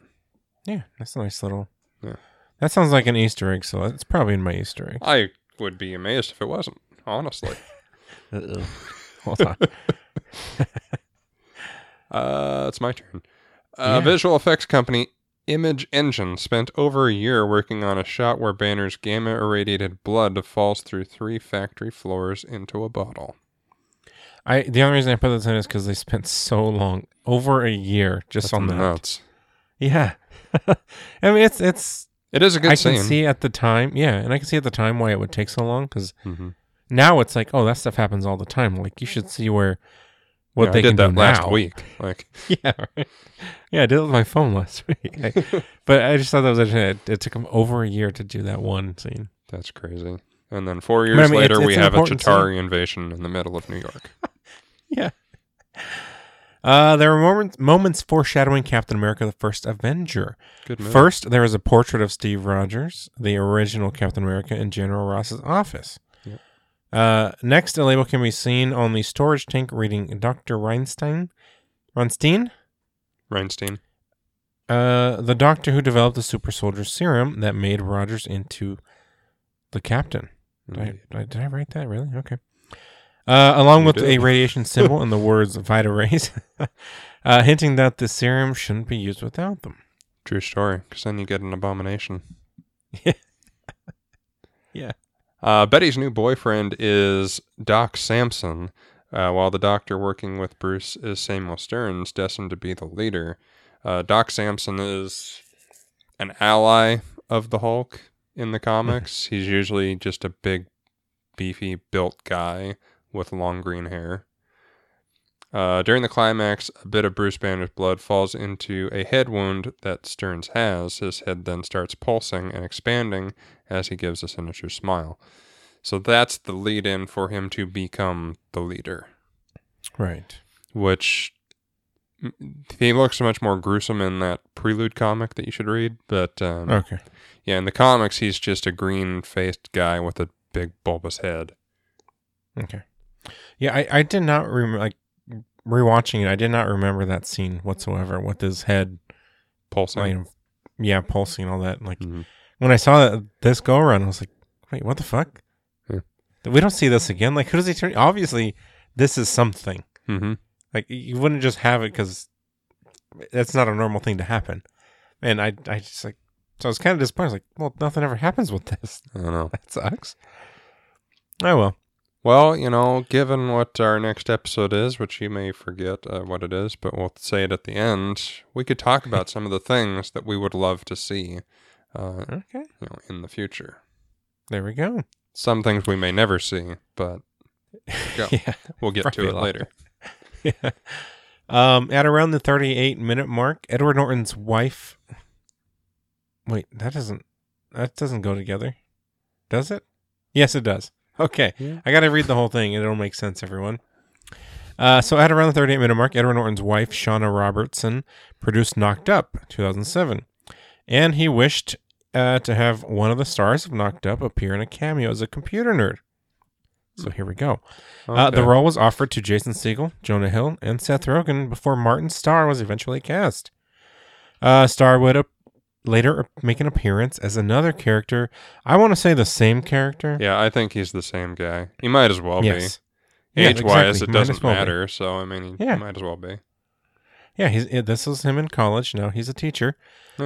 Yeah, that's a nice little. Yeah. That sounds like an Easter egg, so it's probably in my Easter egg. I would be amazed if it wasn't, honestly. Uh-oh. Hold on. Uh, it's my turn. Uh, Yeah. Visual effects company Image Engine spent over a year working on a shot where Banner's gamma irradiated blood falls through three factory floors into a bottle. I the only reason I put this in is because they spent so long, over a year, just That's on that. nuts. Yeah, I mean it's it's. It is a good I scene. can see at the time, yeah, and I can see at the time why it would take so long because hmm now it's like, oh, that stuff happens all the time. Like you should see where what Yeah, they I did can that do last now. week. Like, Yeah, right. yeah, I did it with my phone last week. I- but I just thought that was interesting. It, it took them over a year to do that one scene. that's crazy. And then four years I mean, later, it's- we it's an have a important scene. Chitauri invasion in the middle of New York. Yeah. Uh, there were moments, moments foreshadowing Captain America: The First Avenger. Good move. First, there is a portrait of Steve Rogers, the original Captain America, in General Ross's office. Uh, next, a label can be seen on the storage tank reading Dr. Reinstein. Reinstein? Reinstein. Uh, the doctor who developed the super soldier serum that made Rogers into the captain. Did I, did I, did I write that? Really? Okay. Uh, along You with did. a radiation symbol and the words Vita Rays, uh, hinting that the serum shouldn't be used without them. True story. Because then you get an abomination. Yeah. Uh, Betty's new boyfriend is Doc Samson, uh, while the doctor working with Bruce is Samuel Sterns, destined to be the leader. Uh, Doc Samson is an ally of the Hulk in the comics. He's usually just a big, beefy, built guy with long green hair. Uh, during the climax, a bit of Bruce Banner's blood falls into a head wound that Sterns has. His head then starts pulsing and expanding as he gives a sinister smile. So that's the lead in for him to become the leader, Right. which he looks much more gruesome in that prelude comic that you should read. But um, Okay. yeah, in the comics, he's just a green faced guy with a big bulbous head. Okay. Yeah, I, I did not remember, like, rewatching it, I did not remember that scene whatsoever with his head, Pulsing. like, yeah, pulsing all that. Like, Mhm. When I saw this go around, I was like, wait, what the fuck? Yeah. We don't see this again. Like, who does he turn? Obviously, this is something. hmm Like, you wouldn't just have it because that's not a normal thing to happen. And I, I just like, so I was kind of disappointed. I was like, well, nothing ever happens with this. I don't know. That sucks. Oh well. Well, you know, given what our next episode is, which you may forget uh, what it is, but we'll say it at the end, we could talk about some of the things that we would love to see, uh, Okay. you know, in the future. There we go. Some things we may never see, but Go. yeah. we'll get to it later. yeah. Um, at around the 38 minute mark, Edward Norton's wife. Wait, that doesn't that doesn't go together, does it? Yes, it does. Okay, Yeah. I got to read the whole thing, and it'll make sense, everyone. Uh, so at around the 38 minute mark, Edward Norton's wife, Shauna Robertson, produced Knocked Up, 2007, and he wished uh, to have one of the stars of Knocked Up appear in a cameo as a computer nerd. So here we go. Uh, the role was offered to Jason Segel, Jonah Hill, and Seth Rogen before Martin Starr was eventually cast. Uh, Starr would ap- later make an appearance as another character. I want to say the same character. Yeah, I think he's the same guy. He might as well yes. be. Yeah, Age wise, exactly. it doesn't well be. matter. So, I mean, he Yeah. might as well be. Yeah, he's yeah, this is him in college now. He's a teacher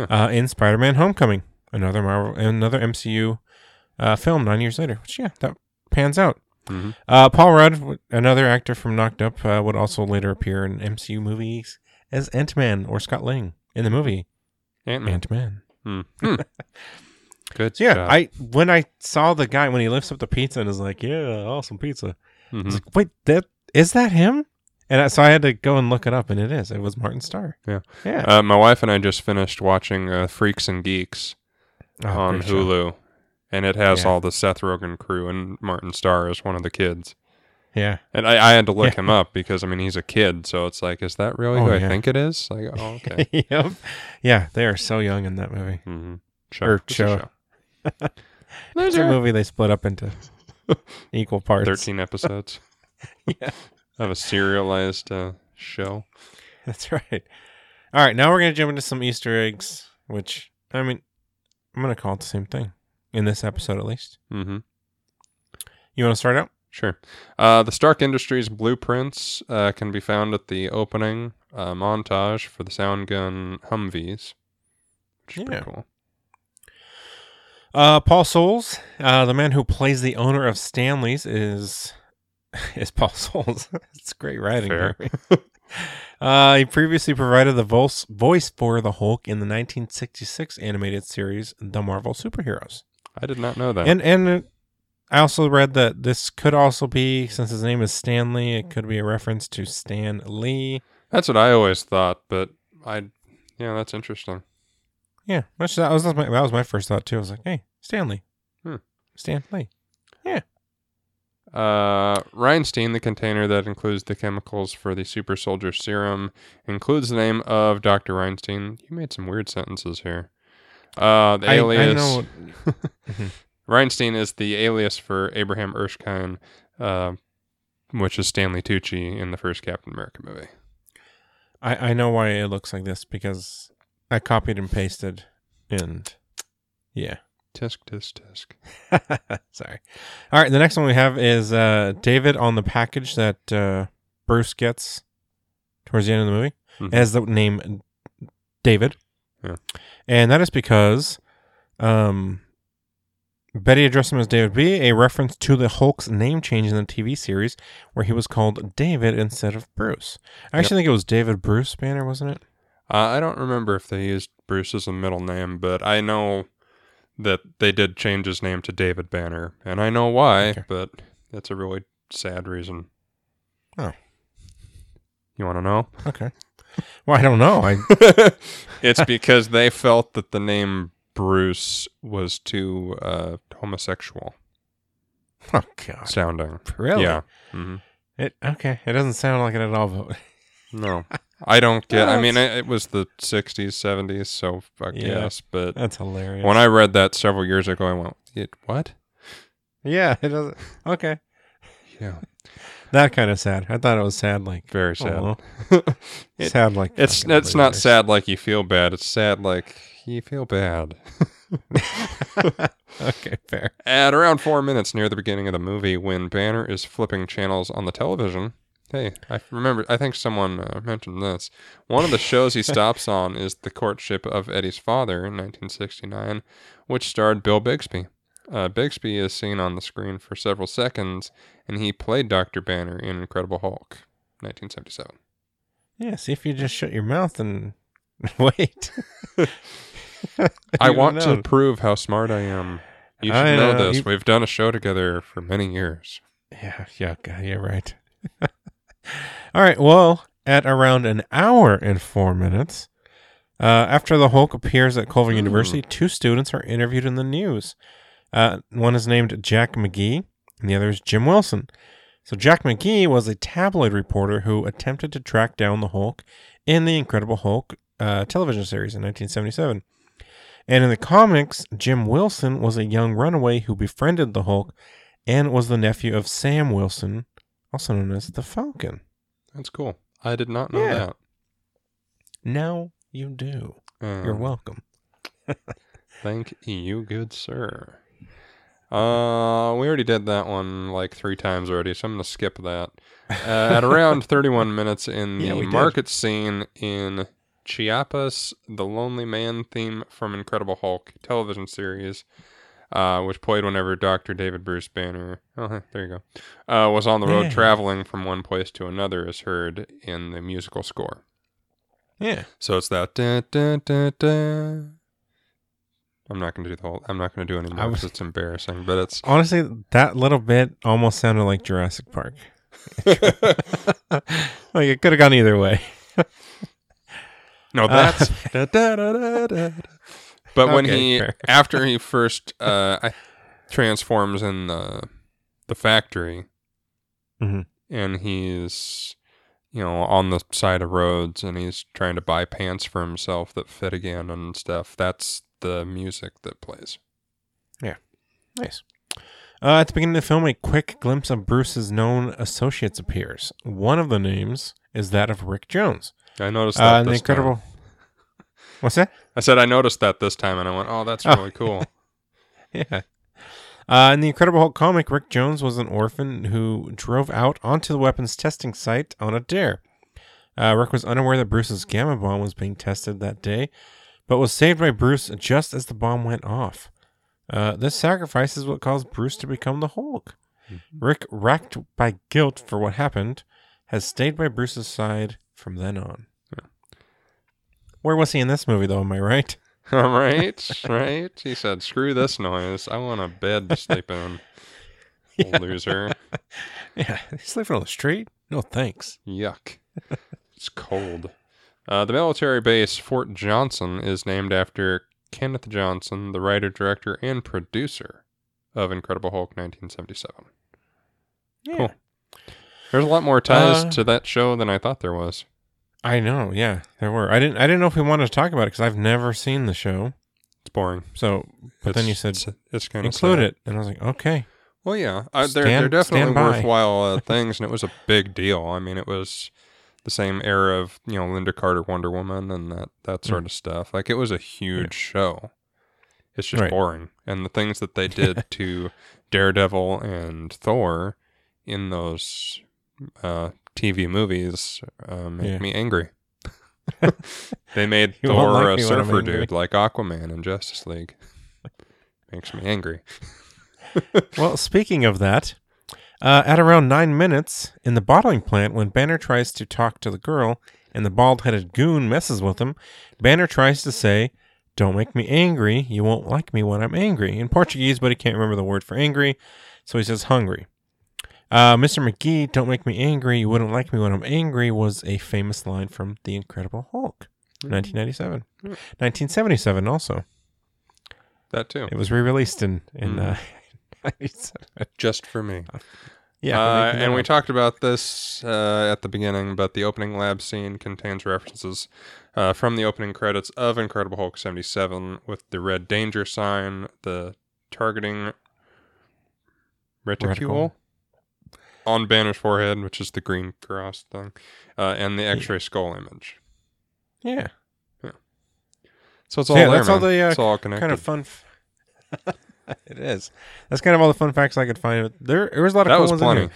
Uh, in Spider-Man: Homecoming, another Marvel, another MCU uh, film nine years later. Which yeah, that pans out. hmm Uh, Paul Rudd, another actor from Knocked Up, uh, would also later appear in MCU movies as Ant Man or Scott Lang in the movie Ant-Man. Ant Man. Hmm. Hmm. Good So yeah, job. I when I saw the guy when he lifts up the pizza and is like, "Yeah, awesome pizza," Mhm. was like, "Wait, that is that him?" And so I had to go and look it up, and it is. It was Martin Starr. Yeah. yeah. Uh, my wife and I just finished watching uh, Freaks and Geeks Oh, on show. Hulu, and it has Yeah. all the Seth Rogen crew and Martin Starr as one of the kids. Yeah, And I, I had to look Yeah. him up because I mean he's a kid, so it's like, is that really Oh, who I think it is? Like, oh, okay. yep. Yeah, they are so young in that movie. mm-hmm. Show. Or It's a show. There's a movie they split up into equal parts. thirteen episodes Yeah, of a serialized uh, show. that's right. All right, now we're gonna jump into some Easter eggs, which I mean, I'm gonna call it the same thing in this episode at least. Mm-hmm. You want to start out? Sure. Uh, the Stark Industries blueprints uh, can be found at the opening uh, montage for the sound gun Humvees, which is Yeah. pretty cool. Uh, Paul Soles, uh, the man who plays the owner of Stanley's, is is Paul Soles. it's great writing. Uh, he previously provided the voice voice for the Hulk in the 1966 animated series The Marvel Superheroes. I did not know that. And and I also read that this could also be, since his name is Stanley, it could be a reference to Stan Lee. that's what I always thought, but I, yeah, that's interesting. Yeah, that was that was my, that was my first thought too. I was like, hey, Stanley, Hmm. Stan Lee. Uh, Reinstein, the container that includes the chemicals for the super soldier serum, includes the name of Dr. Reinstein. You made some weird sentences here. Uh, the I- I alias know- Reinstein is the alias for Abraham Erskine, uh, which is Stanley Tucci in the first Captain America movie. I, I know why it looks like this because I copied and pasted, and yeah, Tisk, tisk, tisk. Sorry. All right. The next one we have is uh, David on the package that uh, Bruce gets towards the end of the movie. Mhm. It has the name David. Yeah. And that is because um, Betty addressed him as David B., a reference to the Hulk's name change in the TV series where he was called David instead of Bruce. I actually think it was David Bruce Banner, wasn't it? Uh, I don't remember if they used Bruce as a middle name, but I know that they did change his name to David Banner, and I know why, Okay. but that's a really sad reason. Oh. You want to know? Okay. Well, I don't know. I it's because they felt that the name Bruce was too uh, homosexual oh god, sounding. really? Yeah. hmm It okay. It doesn't sound like it at all. But No. I don't get. I mean, it, it was the '60s, '70s, so fuck Yeah. yes. But that's hilarious. when I read that several years ago, I went, "It what?" yeah, it doesn't. Okay, Yeah, that kind of sad. I thought it was sad. Like very oh, sad. aw. It- sad. Like It's fucking it's not losers. sad like you feel bad. It's sad like you feel bad. okay, fair. At around four minutes near the beginning of the movie, when Banner is flipping channels on the television, hey, I remember. I think someone uh, mentioned this. One of the shows he stops on is The Courtship of Eddie's Father in 1969, which starred Bill Bixby. Uh, Bixby is seen on the screen for several seconds, and he played Dr. Banner in Incredible Hulk, 1977. Yeah. See if you just shut your mouth and wait. I want know. to prove how smart I am. You should know, know, this. you- We've done a show together for many years. Yeah. Yeah. Yeah. Right. All right. Well, at around an hour and four minutes. Uh, after the Hulk appears at Culver Hmm. University, two students are interviewed in the news. Uh, one is named Jack McGee, and the other is Jim Wilson. So Jack McGee was a tabloid reporter who attempted to track down the Hulk in the Incredible Hulk uh, television series in 1977. And in the comics, Jim Wilson was a young runaway who befriended the Hulk and was the nephew of Sam Wilson, also known as the Falcon. That's cool. I did not know Yeah. that. Now you do. Um, You're welcome. Thank you, good sir. Uh, we already did that one like three times already, so I'm gonna skip that. Uh, at around 31 minutes in Yeah, the did. market scene in Chiapas, the Lonely Man theme from Incredible Hulk television series, uh, which played whenever Dr. David Bruce Banner, oh, there you go, uh, was on the road Yeah. traveling from one place to another, is heard in the musical score. Yeah. So it's that. Da, da, da, da. I'm not going to do the whole. I'm not going to do any more because it's embarrassing. But it's. Honestly, that little bit almost sounded like Jurassic Park. like it could have gone either way. no, Uh, that's. da, da, da, da. But when Okay, he fair. after he first uh, I- transforms in the the factory, Mhm. and he's you know on the side of roads, and he's trying to buy pants for himself that fit again and stuff. That's the music that plays. Yeah. Nice. Uh, at the beginning of the film, a quick glimpse of Bruce's known associates appears. One of the names is that of Rick Jones. I noticed Uh, that. the this time. incredible. What's that? I said I noticed that this time, and I went, "Oh, that's Oh. really cool." Yeah. Uh, in the Incredible Hulk comic, Rick Jones was an orphan who drove out onto the weapons testing site on a dare. Uh, Rick was unaware that Bruce's gamma bomb was being tested that day, but was saved by Bruce just as the bomb went off. Uh, this sacrifice is what caused Bruce to become the Hulk. Rick, racked by guilt for what happened, has stayed by Bruce's side from then on. Where was he in this movie, though? Am I right? All right, right. He said, "Screw this noise. I want a bed to sleep in." Yeah. Loser. Yeah, he's sleeping on the street. No thanks. Yuck. It's cold. Uh, the military base Fort Johnson is named after Kenneth Johnson, the writer, director, and producer of Incredible Hulk 1977. Yeah. Cool. There's a lot more ties Uh, to that show than I thought there was. I know, yeah, there were. I didn't. I didn't know if we wanted to talk about it because I've never seen the show. It's boring. So, but then you said it's, it's kind of include it, and I was like, okay, Well, yeah, uh, they're, Stand- they're definitely by. worthwhile uh, things, and it was a big deal. I mean, it was the same era of you know Lynda Carter, Wonder Woman, and that that Mm. sort of stuff. Like it was a huge show, It's just Right. boring. And the things that they did to Daredevil and Thor in those uh, TV movies uh, make Yeah. me angry. they made You won't Thor like a me when I'm surfer dude like Aquaman in Justice League. Makes me angry. Well, speaking of that, uh, at around nine minutes in the bottling plant, when Banner tries to talk to the girl and the bald headed goon messes with him, Banner tries to say, Don't make me angry. You won't like me when I'm angry. In Portuguese, but he can't remember the word for angry, so he says hungry. Uh, Mr. McGee, Don't make me angry. You wouldn't like me when I'm angry was a famous line from The Incredible Hulk, 1997. 1977 also. That too. It was re released in, in uh, 97. Just for me. Yeah, Uh, and that we talked about this uh, at the beginning, but the opening lab scene contains references uh, from the opening credits of Incredible Hulk 77 with the red danger sign, the targeting reticule, Reticle. On Banner's forehead, which is the green cross thing, uh, and the x ray skull image. Yeah, yeah. So it's all yeah, there, that's all the, uh, it's all connected. kind of fun. F- it is. That's kind of all the fun facts I could find. There, there was a lot of that cool was ones in plenty.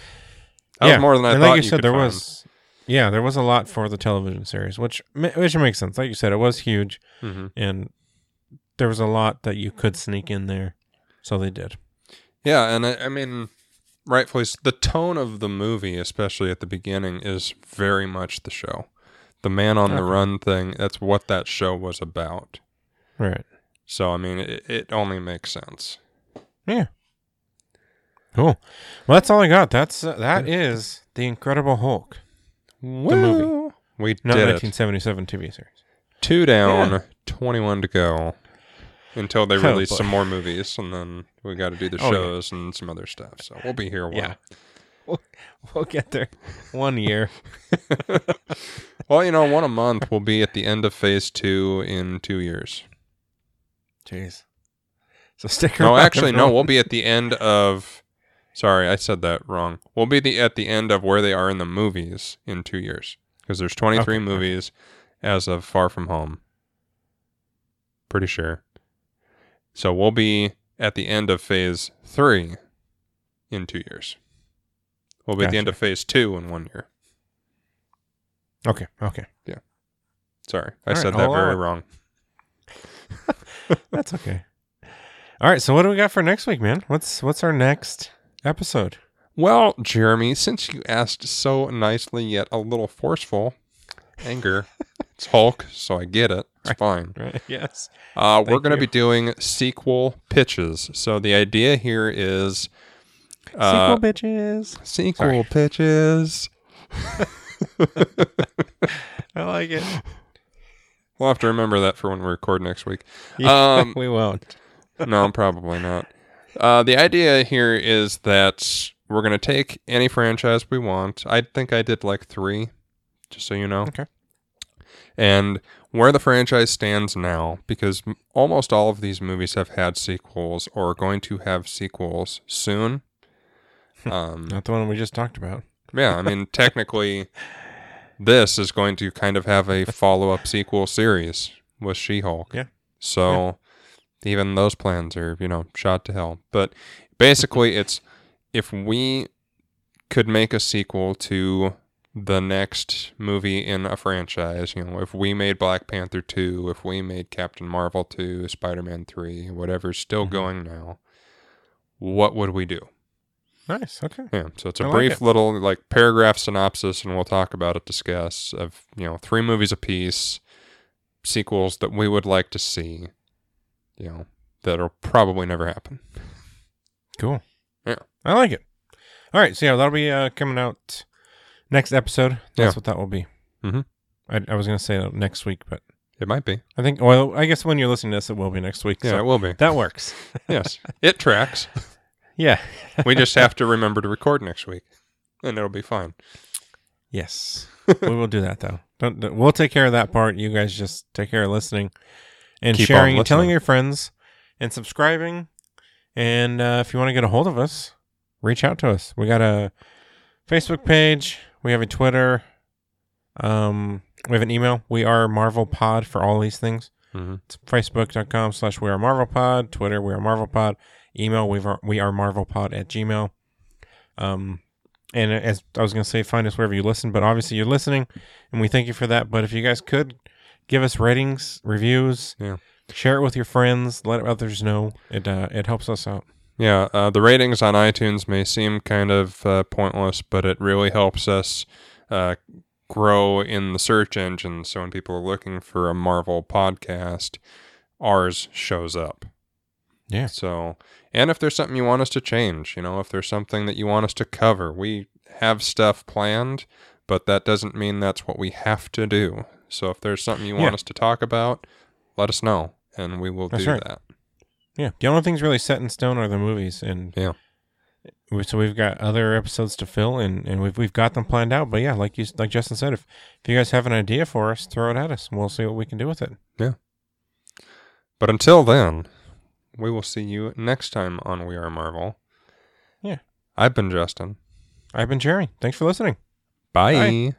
That yeah, was more than I and thought like you you said, there find. was. Yeah, there was a lot for the television series, which which makes sense. Like you said, it was huge, hmm and there was a lot that you could sneak in there, so they did. Yeah, and I, I mean, rightfully, the tone of the movie, especially at the beginning, is very much the show. The man on the run thing, that's what that show was about. Right. So, I mean, it, it only makes sense. Yeah. Cool. Well, that's all I got. That's uh, that is the Incredible Hulk, The movie. We not did it. 1977 TV series. Two down, Yeah. 21 to go. Until they Oh, release boy. some more movies, and then we got to do the Oh, yeah. shows and some other stuff. So we'll be here a while. Yeah. We'll, we'll get there. One year. Well, you know, one a month. We'll be at the end of phase two in two years. Jeez. So stick around. No, actually, no. We'll be at the end of. Sorry, I said that wrong. We'll be the at the end of where they are in the movies in two years because there's 23 Okay, okay. movies as of Far From Home. Pretty sure. So we'll be at the end of Phase three in two years. We'll be at the end of Phase two in one year. Okay. Okay. Yeah. Sorry, I All said that very wrong. That's okay. All right. So what do we got for next week, man? What's what's our next episode? Well, Jeremy, since you asked so nicely yet a little forceful, anger, it's Hulk, so I get it. It's fine. Right. Yes. Uh, we're going to be doing sequel pitches. So the idea here is uh, Sequel bitches. sequel Sorry. pitches. I like it. We'll have to remember that for when we record next week. Um, we won't. no, probably not. Uh, the idea here is that we're going to take any franchise we want. I think I did like three, just so you know. Okay. And where the franchise stands now, because almost all of these movies have had sequels or are going to have sequels soon. Um, Not the one we just talked about. yeah, I mean, technically, this is going to kind of have a follow up sequel series with She Hulk. Yeah. So even those plans are, you know, shot to hell. But basically, it's if we could make a sequel to the next movie in a franchise, you know, if we made Black Panther 2, if we made Captain Marvel 2, Spider Man 3, whatever's still Mhm. going now, what would we do? Nice. Okay. Yeah, so it's a I like brief it. little like paragraph synopsis, and we'll talk about it, discuss of you know three movies apiece, sequels that we would like to see, you know that'll probably never happen. Cool. Yeah. I like it. All right. So yeah, that'll be uh, coming out next episode. That's Yeah. what that will be. Mhm. I, I was gonna say next week, but It might be, I think. Well, I guess when you're listening to this, it will be next week. yeah, so it will be. that works. yes, it tracks. Yeah. We just have to remember to record next week, and it'll be fine. Yes. we will do that though. Don't, don't- we'll take care of that part. You guys just take care of listening and Keep on sharing and telling listening. your friends and subscribing. And uh, if you want to get a hold of us, reach out to us. We got a Facebook page. We have a Twitter. Um, we have an email. We are Marvel Pod for all these things. hmm It's facebook.com slash we are Marvel Pod, Twitter, we are Marvel Pod, email we are, we are Marvel Pod at Gmail. Um, and as I was going to say, find us wherever you listen, but obviously you're listening, and we thank you for that. But if you guys could give us ratings, reviews, Yeah. share it with your friends, let others know. It uh, it helps us out. Yeah, uh, the ratings on iTunes may seem kind of uh, pointless, but it really helps us uh, grow in the search engine. So when people are looking for a Marvel podcast, ours shows up. Yeah. So, and if there's something you want us to change, you know, if there's something that you want us to cover, we have stuff planned, but that doesn't mean that's what we have to do. So if there's something you want Yeah. us to talk about, let us know, and we will That's do right. that. Yeah, the only things really set in stone are the movies, and Yeah. so we've got other episodes to fill, and, and we've we've got them planned out. But yeah, like you like Justin said, if if you guys have an idea for us, throw it at us, and we'll see what we can do with it. Yeah. But until then, we will see you next time on We Are Marvel. Yeah. I've been Justin. I've been Jerry. Thanks for listening. Bye. Bye.